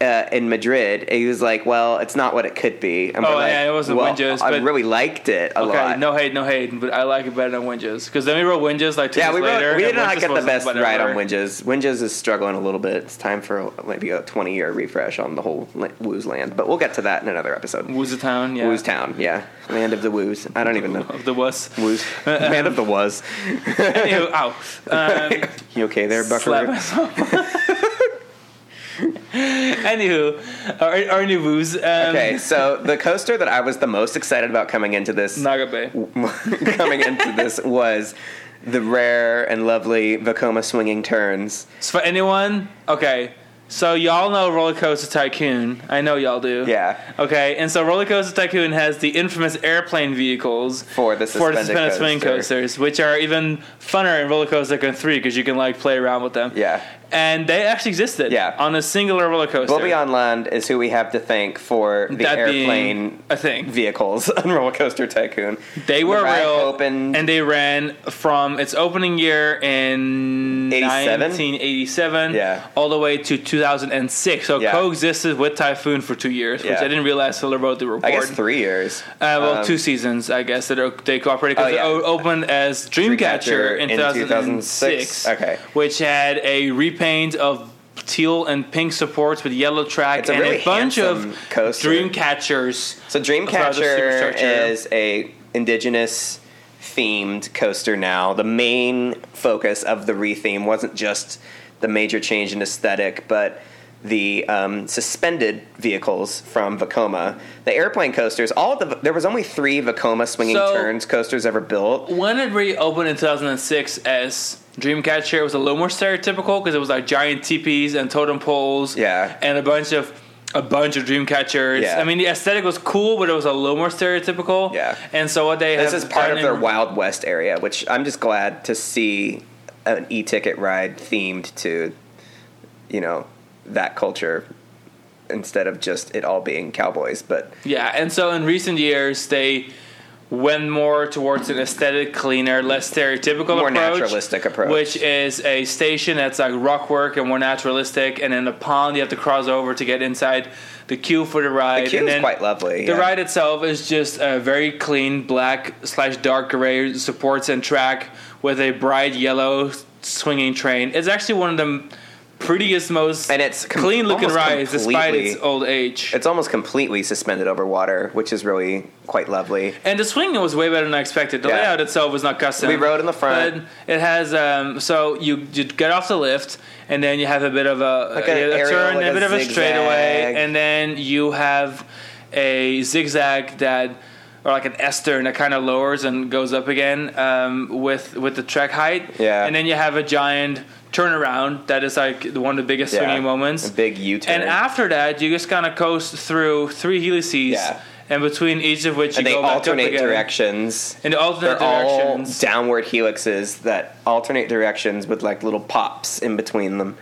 Uh, in Madrid, he was like, "Well, it's not what it could be." And Oh, like, yeah, it wasn't well, Winja's, I really liked it a Okay, lot. no hate, no hate, but I like it better than Winja's because then we wrote Winja's like two yeah, we wrote, later. we did not get the best ride on whatever. Winja's. Winja's is struggling a little bit. It's time for maybe a twenty year refresh on the whole Wuze land, but we'll get to that in another episode. Wuze Town, yeah, Wuze Town, yeah, land of the Wuze. I don't even know. of the was. Wuze, land of the was. Anywho, ow. Um, You okay there, Buckaroo? Anywho, our, our new woos. Um, Okay, so the coaster that I was the most excited about coming into this Naga Bay. coming into this was the rare and lovely Vekoma swinging turns. So for anyone, okay. So y'all know Roller Coaster Tycoon. I know y'all do. Yeah. Okay, and so Roller Coaster Tycoon has the infamous airplane vehicles For the for the suspended suspended swing coasters, which are even funner in Roller Coaster Tycoon 3 because you can like play around with them. Yeah. And they actually existed. Yeah. On a singular roller coaster. Bobbejaanland is who we have to thank for the That being airplane a thing. vehicles on Roller Coaster Tycoon. They were ride real, opened and they ran from its opening year in 87? 1987, Yeah. all the way to 2006. So it Yeah. coexisted with Typhoon for two years, which Yeah. I didn't realize till I wrote the report. I guess three years. Uh, well, Um, two seasons, I guess, that are, they cooperated because Oh, yeah. it o- opened as Dreamcatcher, Dreamcatcher in in 2006. 2006. Okay. Which had a repaint of teal and pink supports with yellow track It's a and really a bunch of coaster. Dreamcatchers. So Throughout Dreamcatcher is a indigenous themed coaster now. The main focus of the retheme wasn't just the major change in aesthetic, but the um, suspended vehicles from Vekoma. The airplane coasters, all of the there was only three Vekoma swinging So- turns coasters ever built. When it reopened in 2006 as Dreamcatcher, was a little more stereotypical because it was like giant teepees and totem poles, Yeah. and a bunch of a bunch of Dreamcatchers. Yeah. I mean, the aesthetic was cool, but it was a little more stereotypical. Yeah. And so what they This is part of their Wild West area, which I'm just glad to see an e-ticket ride themed to, you know, that culture instead of just it all being cowboys. But Yeah, and so in recent years they went more towards an aesthetic, cleaner, less stereotypical More approach, naturalistic approach. which is a station that's like rock work and more naturalistic, and then a pond you have to cross over to get inside the queue for the ride. the queue and is quite lovely. The yeah. ride itself is just a very clean black slash dark gray supports and track with a bright yellow swinging train. It's actually one of the prettiest, most And it's com- clean looking rides despite its old age. It's almost completely suspended over water, which is really quite lovely. And the swing was way better than I expected. The Yeah. layout itself was not custom. We rode in the front. It has um, so you you get off the lift, and then you have a bit of a, Like an a aerial, turn, like a a bit of a straightaway, and then you have a zigzag that. Or like an S turn that kind of lowers and goes up again um, with with the track height. Yeah. And then you have a giant turnaround that is like one of the biggest Yeah. swinging moments. A big U-turn. And after that, you just kind of coast through three helices, Yeah. and between each of which you and they go back up alternate directions. And alternate They're all directions. downward helixes that alternate directions with like little pops in between them.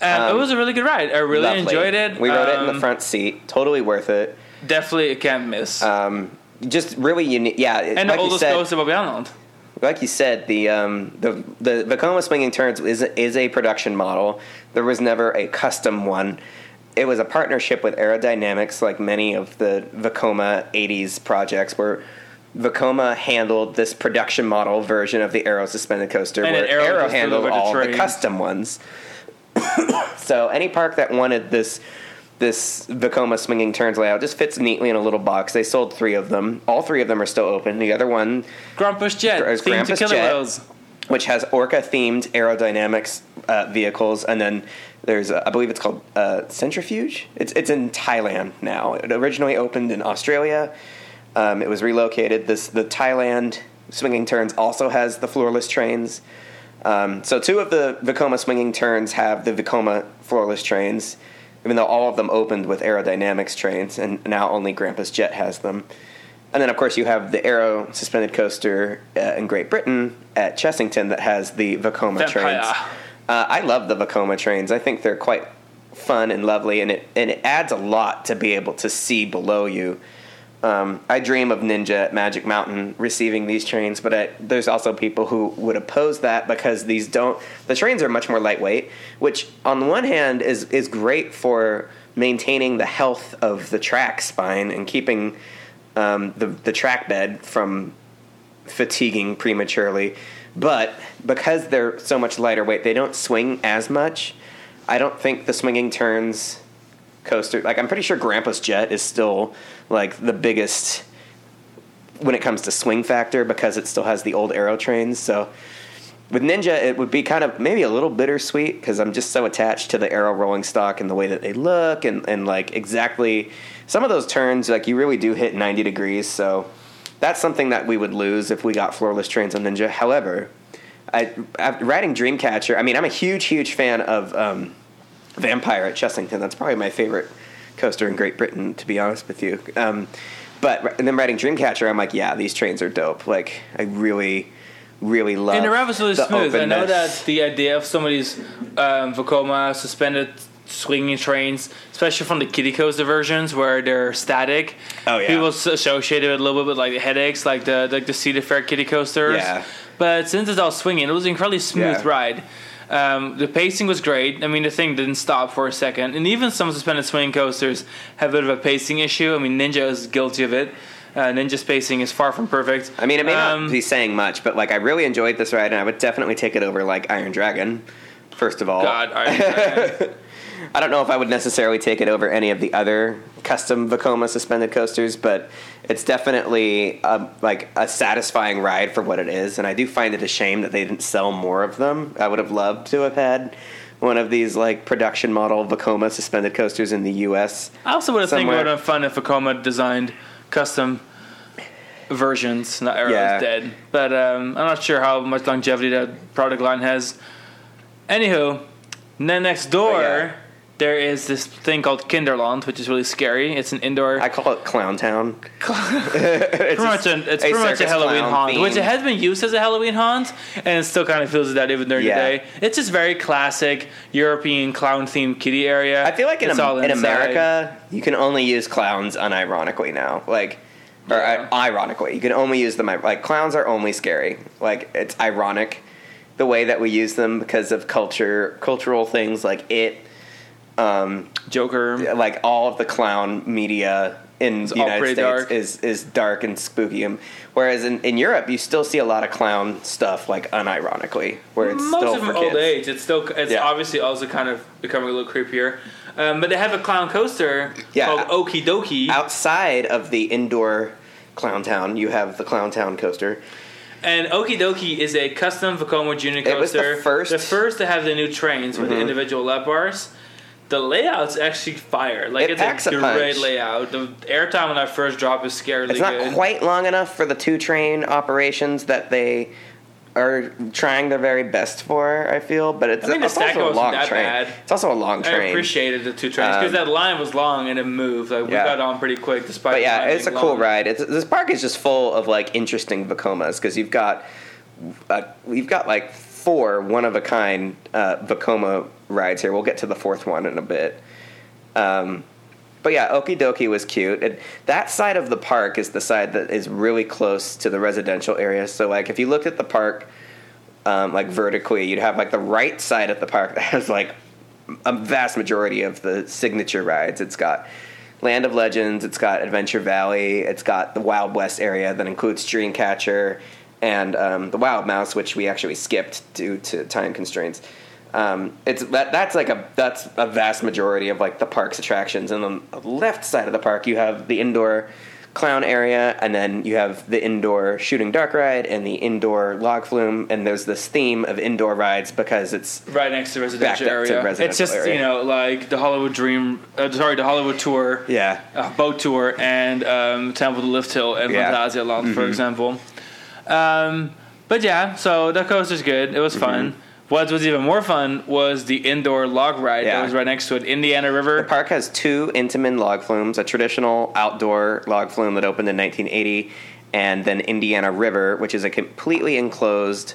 And it um, was a really good ride. I really Lovely. enjoyed it. We rode it in the Um, front seat. Totally worth it. Definitely a can't miss. Um, just really unique. Yeah, and like the you oldest said, coaster of Island. Like you said, the um, the the Vekoma swinging turns is is a production model. There was never a custom one. It was a partnership with Arrow Dynamics, like many of the Vekoma '80s projects, where Vekoma handled this production model version of the Arrow suspended coaster, And where Arrow handled all the custom ones. so any park that wanted this this Vekoma swinging turns layout just fits neatly in a little box. They sold three of them. All three of them are still open. The other one Grampus Jet, to Grampus Jet. Whales. which has orca themed Arrow Dynamics uh, vehicles, and then there's uh, I believe it's called uh, Centrifuge. It's it's in Thailand now. It originally opened in Australia. Um, it was relocated. This the Thailand swinging turns also has the floorless trains. Um, so two of the Vekoma swinging turns have the Vekoma floorless trains, even though all of them opened with Arrow Dynamics trains, and now only Grampus Jet has them. And then, of course, you have the Arrow suspended coaster uh, in Great Britain at Chessington that has the Vekoma Vampire. trains. Uh, I love the Vekoma trains. I think they're quite fun and lovely, and it and it adds a lot to be able to see below you. Um, I dream of Ninja at Magic Mountain receiving these trains, but I, there's also people who would oppose that because these don't. The trains are much more lightweight, which on the one hand is is great for maintaining the health of the track spine and keeping um, the the track bed from fatiguing prematurely. But because they're so much lighter weight, they don't swing as much. I don't think the swinging turns coaster like I'm pretty sure Grampus Jet is still like the biggest when it comes to swing factor because it still has the old Arrow trains. So with Ninja, it would be kind of maybe a little bittersweet because I'm just so attached to the Arrow rolling stock and the way that they look and, and like exactly some of those turns like you really do hit 90 degrees. So that's something that we would lose if we got floorless trains on Ninja. However, I, after riding Dreamcatcher, I mean, I'm a huge, huge fan of um, Vampire at Chessington. That's probably my favorite coaster in Great Britain, to be honest with you. Um, but and then riding Dreamcatcher, I'm like, yeah, these trains are dope. Like, I really, really love. And the ride was really the smooth. I know openness. that the idea of some of these um, Vekoma suspended swinging trains, especially from the kiddie coaster versions where they're static, Oh, yeah. people associated with a little bit with like the headaches, like the like the Cedar Fair kiddie coasters. Yeah. But since it's all swinging, it was an incredibly smooth Yeah. ride. Um, the pacing was great. I mean, the thing didn't stop for a second, and even some suspended swing coasters have a bit of a pacing issue. I mean, Ninja is guilty of it. Uh, Ninja's pacing is far from perfect. I mean, it may Um, not be saying much, but like, I really enjoyed this ride, and I would definitely take it over like Iron Dragon. First of all, God, I, I don't know if I would necessarily take it over any of the other custom Vekoma suspended coasters, but it's definitely a, like a satisfying ride for what it is. And I do find it a shame that they didn't sell more of them. I would have loved to have had one of these like production model Vekoma suspended coasters in the U.S. I also would have think it would have been fun if Vekoma designed custom versions. Not Arrow Yeah. is dead, but um, I'm not sure how much longevity that product line has. Anywho, then next door yeah. There is this thing called Kinderland, which is really scary. It's an indoor. I call it Clown Town. pretty much an, it's a pretty much a Halloween haunt, which it has been used as a Halloween haunt, and it still kind of feels that even during Yeah. the day. It's just very classic European clown themed kiddie area. I feel like in, It's all in. America, you can only use clowns unironically now. Like, or Yeah. uh, ironically, you can only use them. Like, clowns are only scary. Like, it's ironic the way that we use them because of culture, cultural things like it, um, Joker. like all of the clown media in the all United States dark. is is dark and spooky. Um, Whereas in, in Europe, you still see a lot of clown stuff, like unironically, where it's Most still of for them old kids. age. It's still it's Yeah. obviously also kind of becoming a little creepier. Um, but they have a clown coaster Yeah. called Oki Doki, Outside of the indoor clown town, you have the clown town coaster. and Oki Doki is a custom Vekoma Junior coaster. It was the first- the first to have the new trains with the Mhm. individual lap bars. The layout's actually fire. Like It it's packs a a great punch. layout. The airtime on that first drop is scarily It's not good. quite long enough for the two train operations that they are trying their very best for. I feel, but it's, I the it's stack also a wasn't long that train. bad. It's also a long train. I train. appreciated the two trains because Um, that line was long and it moved. Like we yeah. got on pretty quick despite. but the yeah, line it's a being cool long. ride. It's, this park is just full of like interesting Vekomas because you've got uh, we've got like four one of a kind uh, Vekoma rides here. We'll get to the fourth one in a bit. Um, but yeah, Oki Doki was cute. And that side of the park is the side that is really close to the residential area. So like if you looked at the park um, like vertically, you'd have like the right side of the park that has like a vast majority of the signature rides. It's got Land of Legends, it's got Adventure Valley, it's got the Wild West area that includes Dreamcatcher and um, the Wild Mouse, which we actually skipped due to time constraints. Um, it's that that's like a that's a vast majority of like the park's attractions, and on the left side of the park you have the indoor clown area, and then you have the indoor shooting dark ride and the indoor log flume, and there's this theme of indoor rides because it's right next to residential up to area. residential it's just area. you know like the Hollywood Dream, uh, sorry, the Hollywood Tour, yeah, uh, boat tour, and um, Temple to Lift Hill and Yeah. Phantasialand, for Mhm. example. Um, but yeah, so that coaster's good. It was Mm-hmm. fun. What was even more fun was the indoor log ride Yeah. that was right next to it, Indiana River. The park has two Intamin log flumes, a traditional outdoor log flume that opened in 1980, and then Indiana River, which is a completely enclosed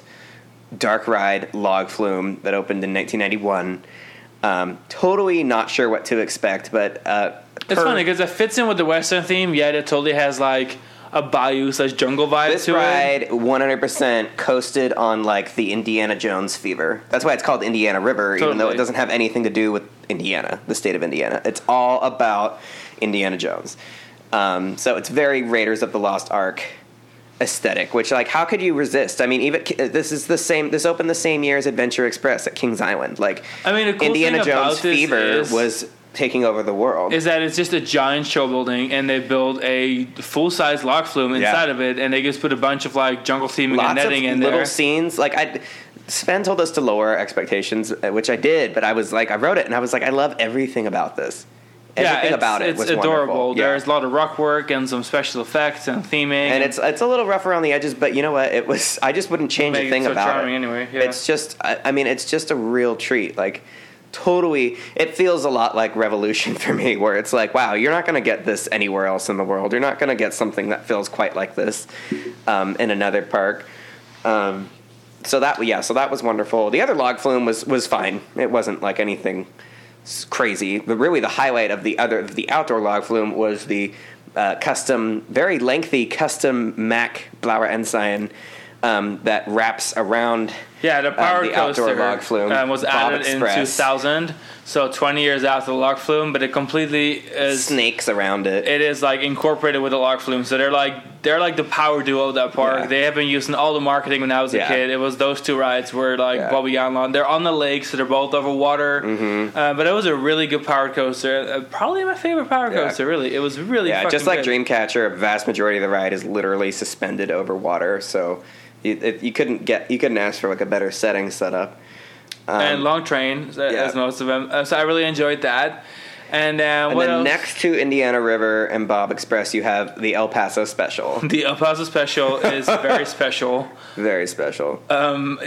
dark ride log flume that opened in 1991. Um, totally not sure what to expect, but uh, It's per- funny because it fits in with the Western theme, yet it totally has like a bayou slash jungle vibe This to it. ride 100% coasted on like the Indiana Jones fever. That's why it's called Indiana River, even though it doesn't have anything to do with Indiana, the state of Indiana. It's all about Indiana Jones. Um, so it's very Raiders of the Lost Ark aesthetic. Which like, how could you resist? I mean, even this is the same. This opened the same year as Adventure Express at Kings Island. Like, I mean, cool Indiana Jones fever is- was taking over the world. is that it's just a giant show building and they build a full size log flume inside Yeah. of it and they just put a bunch of like jungle theming and netting of in little there. scenes. Like I, Sven told us to lower our expectations, uh, which I did. But I was like, I wrote it, and I was like, I love everything about this. Everything it's, about it it's was adorable. wonderful. Yeah. There's a lot of rock work and some special effects and theming. and it's it's a little rough around the edges, but you know what? It was. I just wouldn't change a it thing so about it. anyway, yeah. It's just. I, I mean, it's just a real treat. Like. Totally, it feels a lot like Revolution for me, where it's like, wow, you're not going to get this anywhere else in the world. You're not going to get something that feels quite like this um, in another park. Um, so that yeah, so that was wonderful. The other log flume was was fine. It wasn't like anything crazy. But really, the highlight of the other the outdoor log flume was the uh, custom, very lengthy custom Mack Blauer Enzian um, that wraps around. yeah, the power uh, the coaster log flume um, was added in 2000, so 20 years after the log flume, but it completely is. Snakes around it. It is like incorporated with the log flume, so they're like they're like the power duo of that park. Yeah. They have been using all the marketing when I was a Yeah. kid. It was those two rides were like Yeah. Bobbejaanland. They're on the lake, so they're both over water. Mm-hmm. Uh, but it was a really good power coaster. Uh, probably my favorite power Yeah. coaster. Really, it was really yeah, just like good. Dreamcatcher, a vast majority of the ride is literally suspended over water. So you, it, you couldn't get you couldn't ask for like a better setting setup. Um, and long train as yeah. as most of them. Uh, so I really enjoyed that. And, uh, And what then else? next to Indiana River and Bob Express, you have the El Paso Special. the El Paso special is very special. Very special. Um,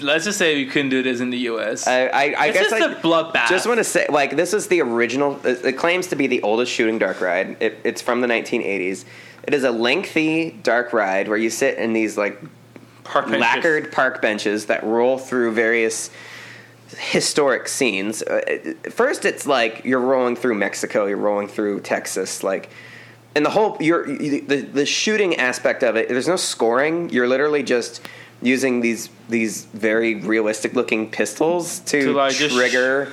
let's just say we couldn't do this in the U.S. I, I, I it's guess just I a bloodbath. just want to say, like, this is the original. It, it claims to be the oldest shooting dark ride. It, it's from the 1980s. It is a lengthy dark ride where you sit in these like Park benches. lacquered park benches that roll through various historic scenes. Uh, First, it's like you're rolling through Mexico, you're rolling through Texas, like, and the whole you're you, the the shooting aspect of it. There's no scoring. You're literally just using these these very realistic looking pistols to, To, like, trigger.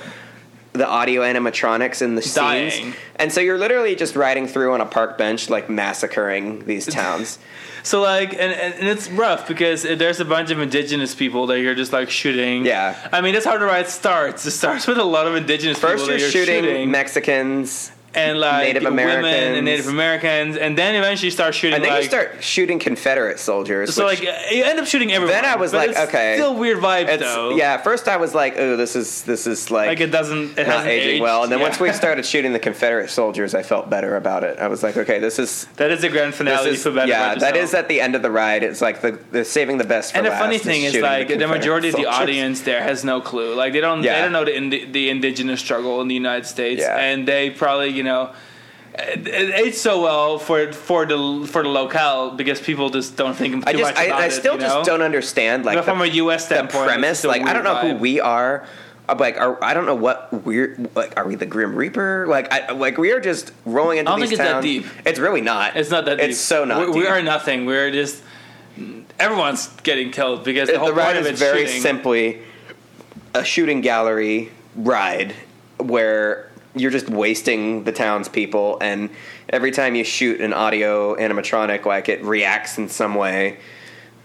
the audio animatronics in the Dying. scenes, and so you're literally just riding through on a park bench, like massacring these towns. So like, and, and it's rough because there's a bunch of indigenous people that you're just like shooting. Yeah. I mean that's how the ride starts. It starts with a lot of indigenous First, people you're you're shooting, shooting, Mexicans, and like Native women and Native Americans, and then eventually start shooting and then like. you start shooting Confederate soldiers. so like you end up shooting everyone. Then I was but like, it's okay. still weird vibes it's, though. yeah. First, I was like, "Oh, this is this is like, like it doesn't. It not aging aged. well." And then Yeah. once we started shooting the Confederate soldiers, I felt better about it. I was like, "Okay, this is that is the grand finale. is yeah, that is at the end of the ride. It's like the, the saving the best for And the funny thing is, shooting like the, Confederate majority of the audience there has no clue. Like they don't, Yeah. they don't know the the indigenous struggle in the United States, Yeah. and they probably, you know, it, it aged so well for for the for the locale because people just don't think too I just much I, I it, still you just know? don't understand like But from the, a U.S. the standpoint, premise. Like I don't know who we are. I'm like are, I don't know what we're like. Are we the Grim Reaper? Like I like we are just rolling into I don't these think it's that towns. deep. It's really not. It's not that deep. It's so not. We, we are nothing. We're just everyone's getting killed because the the, whole ride point of is it's very shooting. simply a shooting gallery ride where you're just wasting the townspeople and every time you shoot an audio animatronic like it reacts in some way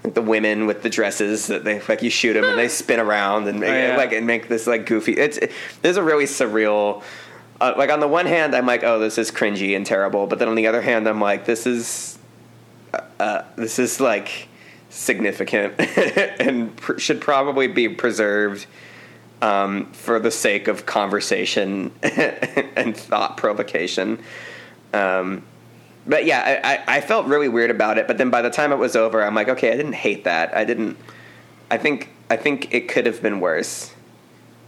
like the women with the dresses that they like you shoot them and they spin around and make, Oh, yeah. like and make this like goofy it's it, there's a really surreal uh, like on the one hand, I'm like, oh, this is cringy and terrible, but then on the other hand, I'm like, this is, uh, uh, this is like significant and pr- should probably be preserved um, for the sake of conversation and thought provocation. Um, but yeah, I, I, I felt really weird about it. But then by the time it was over, I'm like, okay, I didn't hate that. I didn't. I think I think it could have been worse.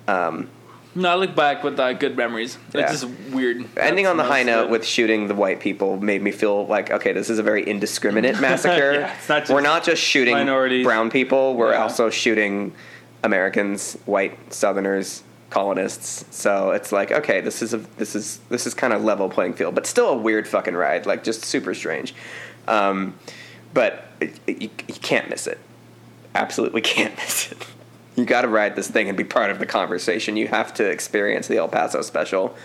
Um, No, I look back with uh, good memories. Yeah. It's just weird. ending That's on the high note it. with shooting the white people made me feel like okay, this is a very indiscriminate massacre. Yeah, not we're not just shooting minorities. brown people; we're Yeah. also shooting Americans, white Southerners, colonists. So it's like okay, this is a this is this is kind of level playing field, but still a weird fucking ride, like just super strange. Um, but it, it- you, you can't miss it. Absolutely can't miss it. You got to ride this thing and be part of the conversation. You have to experience the El Paso special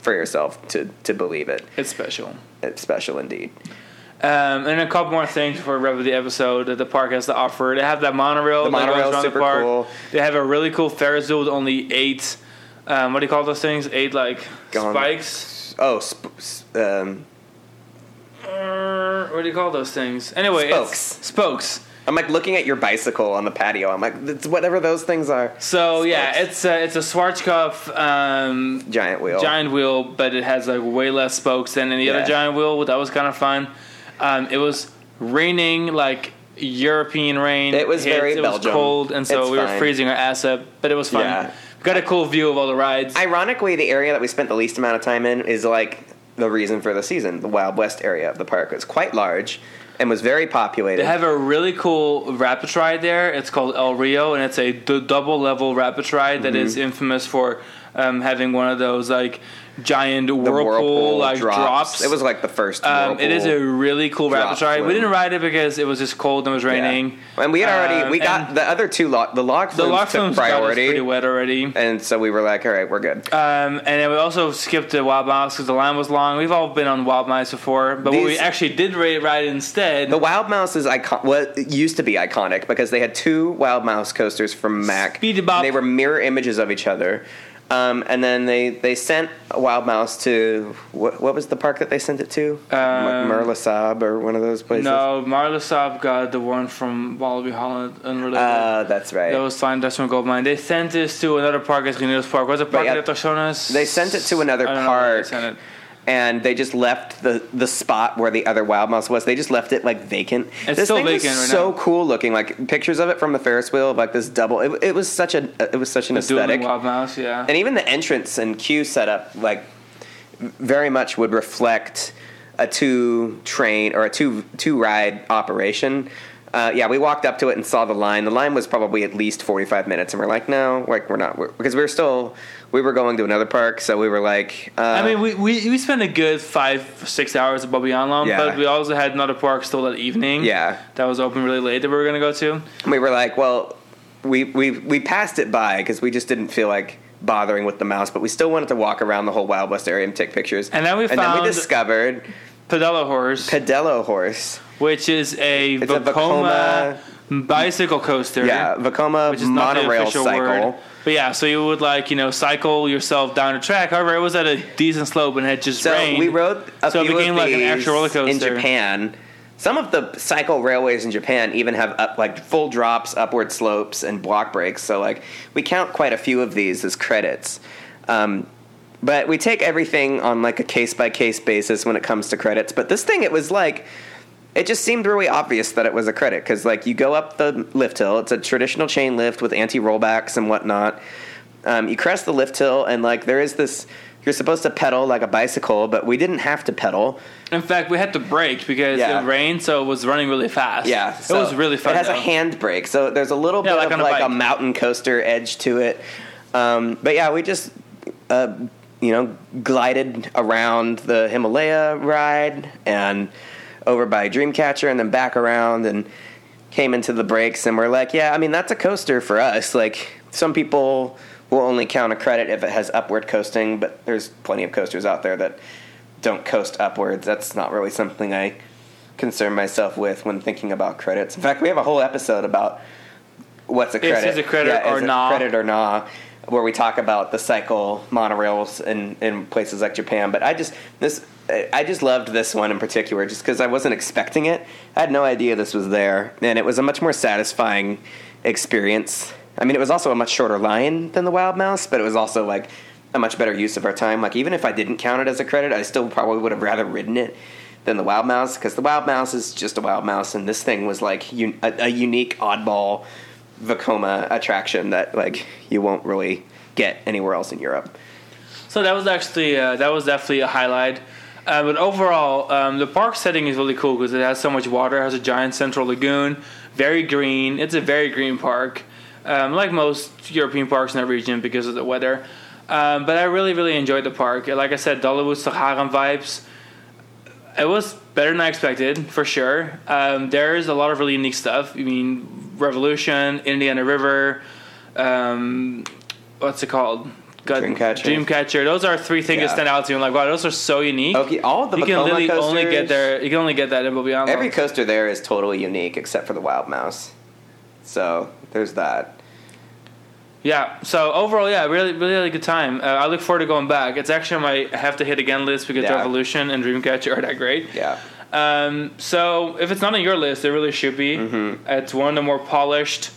for yourself to to believe it. It's special. It's special indeed. Um, and a couple more things before we wrap up the episode that the park has to offer. They have that monorail. The monorail's around super the park. cool. They have a really cool Ferris wheel with only eight. Um, what do you call those things? Eight like Gone. spikes. Oh, sp- um, what do you call those things? Anyway, Spokes. Spokes. I'm like looking at your bicycle on the patio. I'm like, it's whatever those things are. So yeah, it's a, it's a Schwarzkopf um, Giant wheel. giant wheel, but it has like way less spokes than any Yeah. other giant wheel. That was kind of fun. Um, it was raining like European rain. It was very It was cold, and so It's we were fine. freezing our ass up. But it was fun. Yeah. Got a cool view of all the rides. Ironically, the area that we spent the least amount of time in is like the reason for the season. The Wild West area of the park is quite large and was very populated. They have a really cool rapid ride there. It's called El Rio, and it's a d- double level rapid ride that Mm-hmm. is infamous for um, having one of those like giant the whirlpool, like drops. It was like the first. Um, it is a really cool rapid ride. We didn't ride it because it was just cold and it was raining. Yeah. And we had already Um, we got the other two log the log the log took flumes got us priority, pretty wet already. and so we were like, all right, we're good. Um, and then we also skipped the Wild Mouse because the line was long. We've all been on Wild Mouse before, but what we actually did ra- ride instead. The Wild Mouse is icon. What it used to be iconic because they had two Wild Mouse coasters from Mack. Bop. They were mirror images of each other. Um, and then they, they sent a Wild Mouse to what, what was the park that they sent it to? Um, Merla Saab or one of those places. no, Marla Saab got the one from Walibi Holland, unrelated. uh, that's right. that was from Gold Mine. They sent this to another park, it's Guineos Park. What's the park yeah, that Atracciones? they sent it to another I don't know where they park. And they just left the the spot where the other wild mouse was. They just left it like vacant. It's this still vacant right so now. cool looking. Like pictures of it from the Ferris wheel, of like this double. It, it was such a it was such an Dueling aesthetic. Wild Mouse, yeah. and even the entrance and queue setup like very much would reflect a two train or a two two ride operation. Uh, yeah, we walked up to it and saw the line. The line was probably at least forty five minutes, and we're like, no, like we're not, we're, because we were still we were going to another park, so we were like, uh, I mean, we, we, we spent a good five, six hours at Bobbejaanland, Yeah. but we also had another park still that evening. Yeah. That was open really late that we were going to go to. we were like, well, we we we passed it by because we just didn't feel like bothering with the mouse, but we still wanted to walk around the whole Wild West area and take pictures. And then we and then we discovered Pedella Horse, Pedello Horse. which is a It's a Vekoma bicycle coaster. Yeah, Vekoma Which is not the monorail cycle. word. But yeah, so you would like, you know, cycle yourself down a track. However, it was at a decent slope and it had just So rained. we rode a So it few became of like an actual roller coaster. in Japan. Some of the cycle railways in Japan even have up, like full drops, upward slopes, and block breaks. So like we count quite a few of these as credits. Um, but we take everything on like a case by case basis when it comes to credits. But this thing, it was like it just seemed really obvious that it was a credit because like you go up the lift hill. It's a traditional chain lift with anti rollbacks and whatnot. Um, you crest the lift hill and like there is this. You're supposed to pedal like a bicycle, but we didn't have to pedal. In fact, we had to brake because Yeah. it rained, so it was running really fast. Yeah, it was really fun. It has though. a handbrake, so there's a little Yeah, bit like of on a like a mountain coaster edge to it. Um, but yeah, we just uh, you know glided around the Himalaya ride and over by Dreamcatcher and then back around and came into the brakes and we're like, yeah, I mean that's a coaster for us. Like some people will only count a credit if it has upward coasting, but there's plenty of coasters out there that don't coast upwards. That's not really something I concern myself with when thinking about credits. In fact, we have a whole episode about what's a credit. this a credit yeah, or is nah? Credit or nah. Where we talk about the cycle monorails in, in places like Japan. But I just this I just loved this one in particular, just because I wasn't expecting it. I had no idea this was there, and it was a much more satisfying experience. I mean, it was also a much shorter line than the Wild Mouse, but it was also like a much better use of our time. Like even if I didn't count it as a credit, I still probably would have rather ridden it than the Wild Mouse because the Wild Mouse is just a Wild Mouse, and this thing was like un- a, a unique oddball Vekoma attraction that like you won't really get anywhere else in Europe. So that was actually uh, that was definitely a highlight. Uh, but overall, um, the park setting is really cool because it has so much water. It has a giant central lagoon, very green. It's a very green park, um, like most European parks in that region because of the weather. Um, but I really, really enjoyed the park. Like I said, Dollywood Sahara vibes. It was better than I expected, for sure. Um, there's a lot of really unique stuff. I mean, Revolution, Indiana River, um, what's it called? God, Dreamcatcher. Dreamcatcher. Those are three things Yeah. that stand out to me. I'm like, wow, those are so unique. Okay, all of the you can literally only get there. You can only get that in Beyond. Every coaster there is totally unique except for the Wild Mouse. So there's that. Yeah. So overall, yeah, really, really, really good time. Uh, I look forward to going back. It's actually on my have to hit again list because Yeah. Revolution and Dreamcatcher are that great. Yeah. Um, so if it's not on your list, it really should be. It's one of the more polished,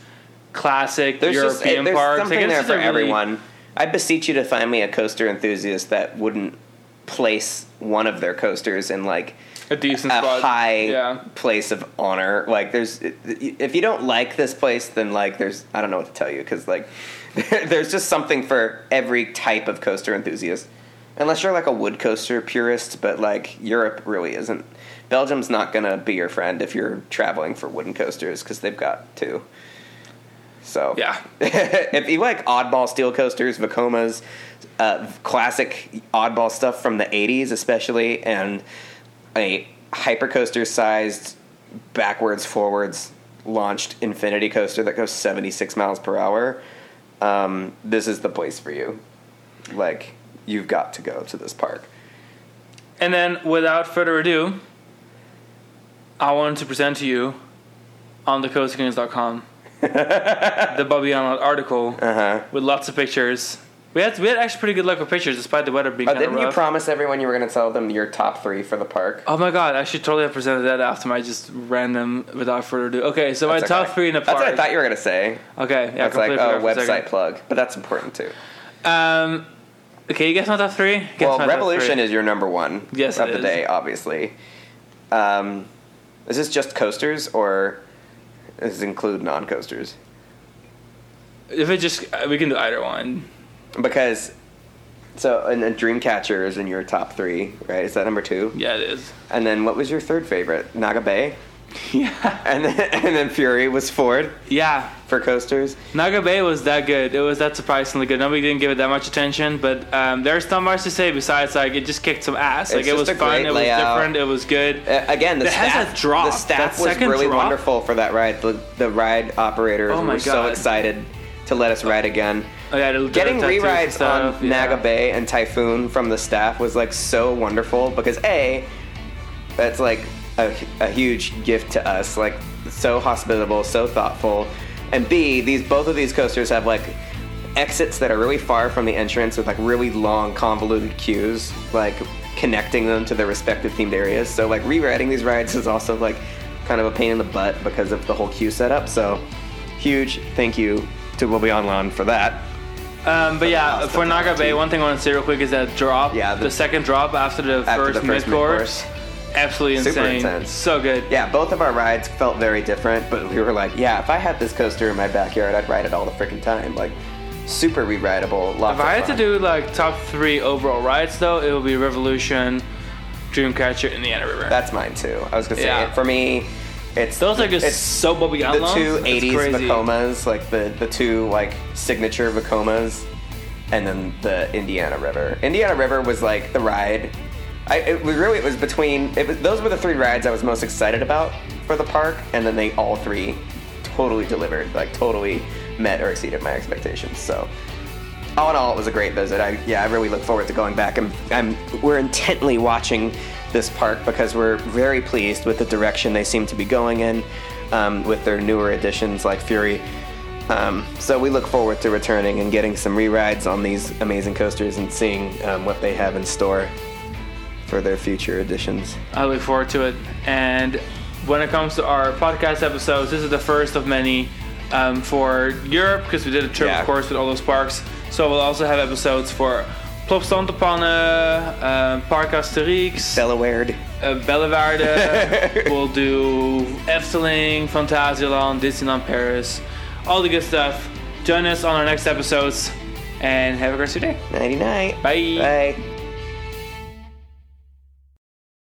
classic Mm-hmm. There's just European there's parks. something Like, there for really- everyone. I beseech you to find me a coaster enthusiast that wouldn't place one of their coasters in like A decent a spot. high Yeah. place of honor. Like there's if you don't like this place, then like there's I don't know what to tell you because like there's just something for every type of coaster enthusiast. Unless you're like a wood coaster purist, but like Europe really isn't. Belgium's not gonna be your friend if you're traveling for wooden coasters because they've got two. So Yeah. if you like oddball steel coasters, Vekomas, uh, classic oddball stuff from the 80s, especially, and a hypercoaster sized, backwards, forwards launched infinity coaster that goes 76 miles per hour, um, this is the place for you. Like, you've got to go to this park. And then, without further ado, I wanted to present to you on thecoastinggames.com the Bobbejaanland article Uh huh. with lots of pictures. We had we had actually pretty good luck with pictures despite the weather being But kind didn't you rough. promise everyone you were going to tell them your top three for the park? oh my god, I should totally have presented that after my just random without further ado. Okay, so my That's top three in the park. That's what I thought you were going to say. Okay, yeah, It's like, oh, a website plug. But that's important too. Um, okay, you guess my top three. Guess well, Revolution is your number one Yes, of the is. day, obviously. Um, is this just coasters or does it include non coasters? If it just uh, we can do either one. Because so and, and Dreamcatcher is in your top three, right? Is that number two? Yeah, it is. And then what was your third favorite? Naga Bay, Yeah, and then and then Fury was Ford yeah. for coasters. Naga Bay was that good. It was that surprisingly good. Nobody didn't give it that much attention, but um, there's not much to say besides like it just kicked some ass. Like It's it was just a fun. great It was layout. different. It was good. Uh, again, the It has staff, that drop, the staff that was second really drop. wonderful for that ride. The, the ride operators Oh my were so God. excited to let us ride again. Oh, yeah, the- the Getting tattoos and rewrites stuff, on yeah. Naga Bay and Typhoon from the staff was like so wonderful because a, that's like a, a huge gift to us. Like so hospitable, so thoughtful, and b these both of these coasters have like exits that are really far from the entrance with like really long convoluted queues, like connecting them to their respective themed areas. So like rewriting these rides is also like kind of a pain in the butt because of the whole queue setup. So huge thank you to Bobbejaanland for that. Um, but yeah, for Naga Bay, one thing I want to say real quick is that drop. Yeah, the, the- second drop after the After first, the first mid course, absolutely Super insane. intense. So good. Yeah, both of our rides felt very different, but we were like, yeah, if I had this coaster in my backyard, I'd ride it all the freaking time. Like, super re-rideable. Lots If I had to do like top three overall rides, though, it would be Revolution, Dreamcatcher, and the Indiana River. That's mine too. I was gonna say Yeah. it, for me. It's Those are just it's so Bobby the two 80s crazy. Vekomas, like the the two like signature Vekomas, and then the Indiana River. Indiana River was like the ride. I it was really it was between it was those were the three rides I was most excited about for the park, and then they all three totally delivered, like totally met or exceeded my expectations. So all in all, it was a great visit. I yeah, I really look forward to going back. I'm, I'm we're intently watching this park because we're very pleased with the direction they seem to be going in um, with their newer additions like Fury Um, so we look forward to returning and getting some re-rides on these amazing coasters and seeing um, what they have in store for their future editions. I look forward to it. And when it comes to our podcast episodes, this is the first of many um, for Europe because we did a trip, Yeah. of course, with all those parks. So we'll also have episodes for Plopsaland De Panne, uh, Park Asterix, Delaware. uh, Bellewaerde. we'll do Efteling, Phantasialand, Disneyland Paris, all the good stuff. Join us on our next episodes and have a great day. Nighty night. Bye. Bye.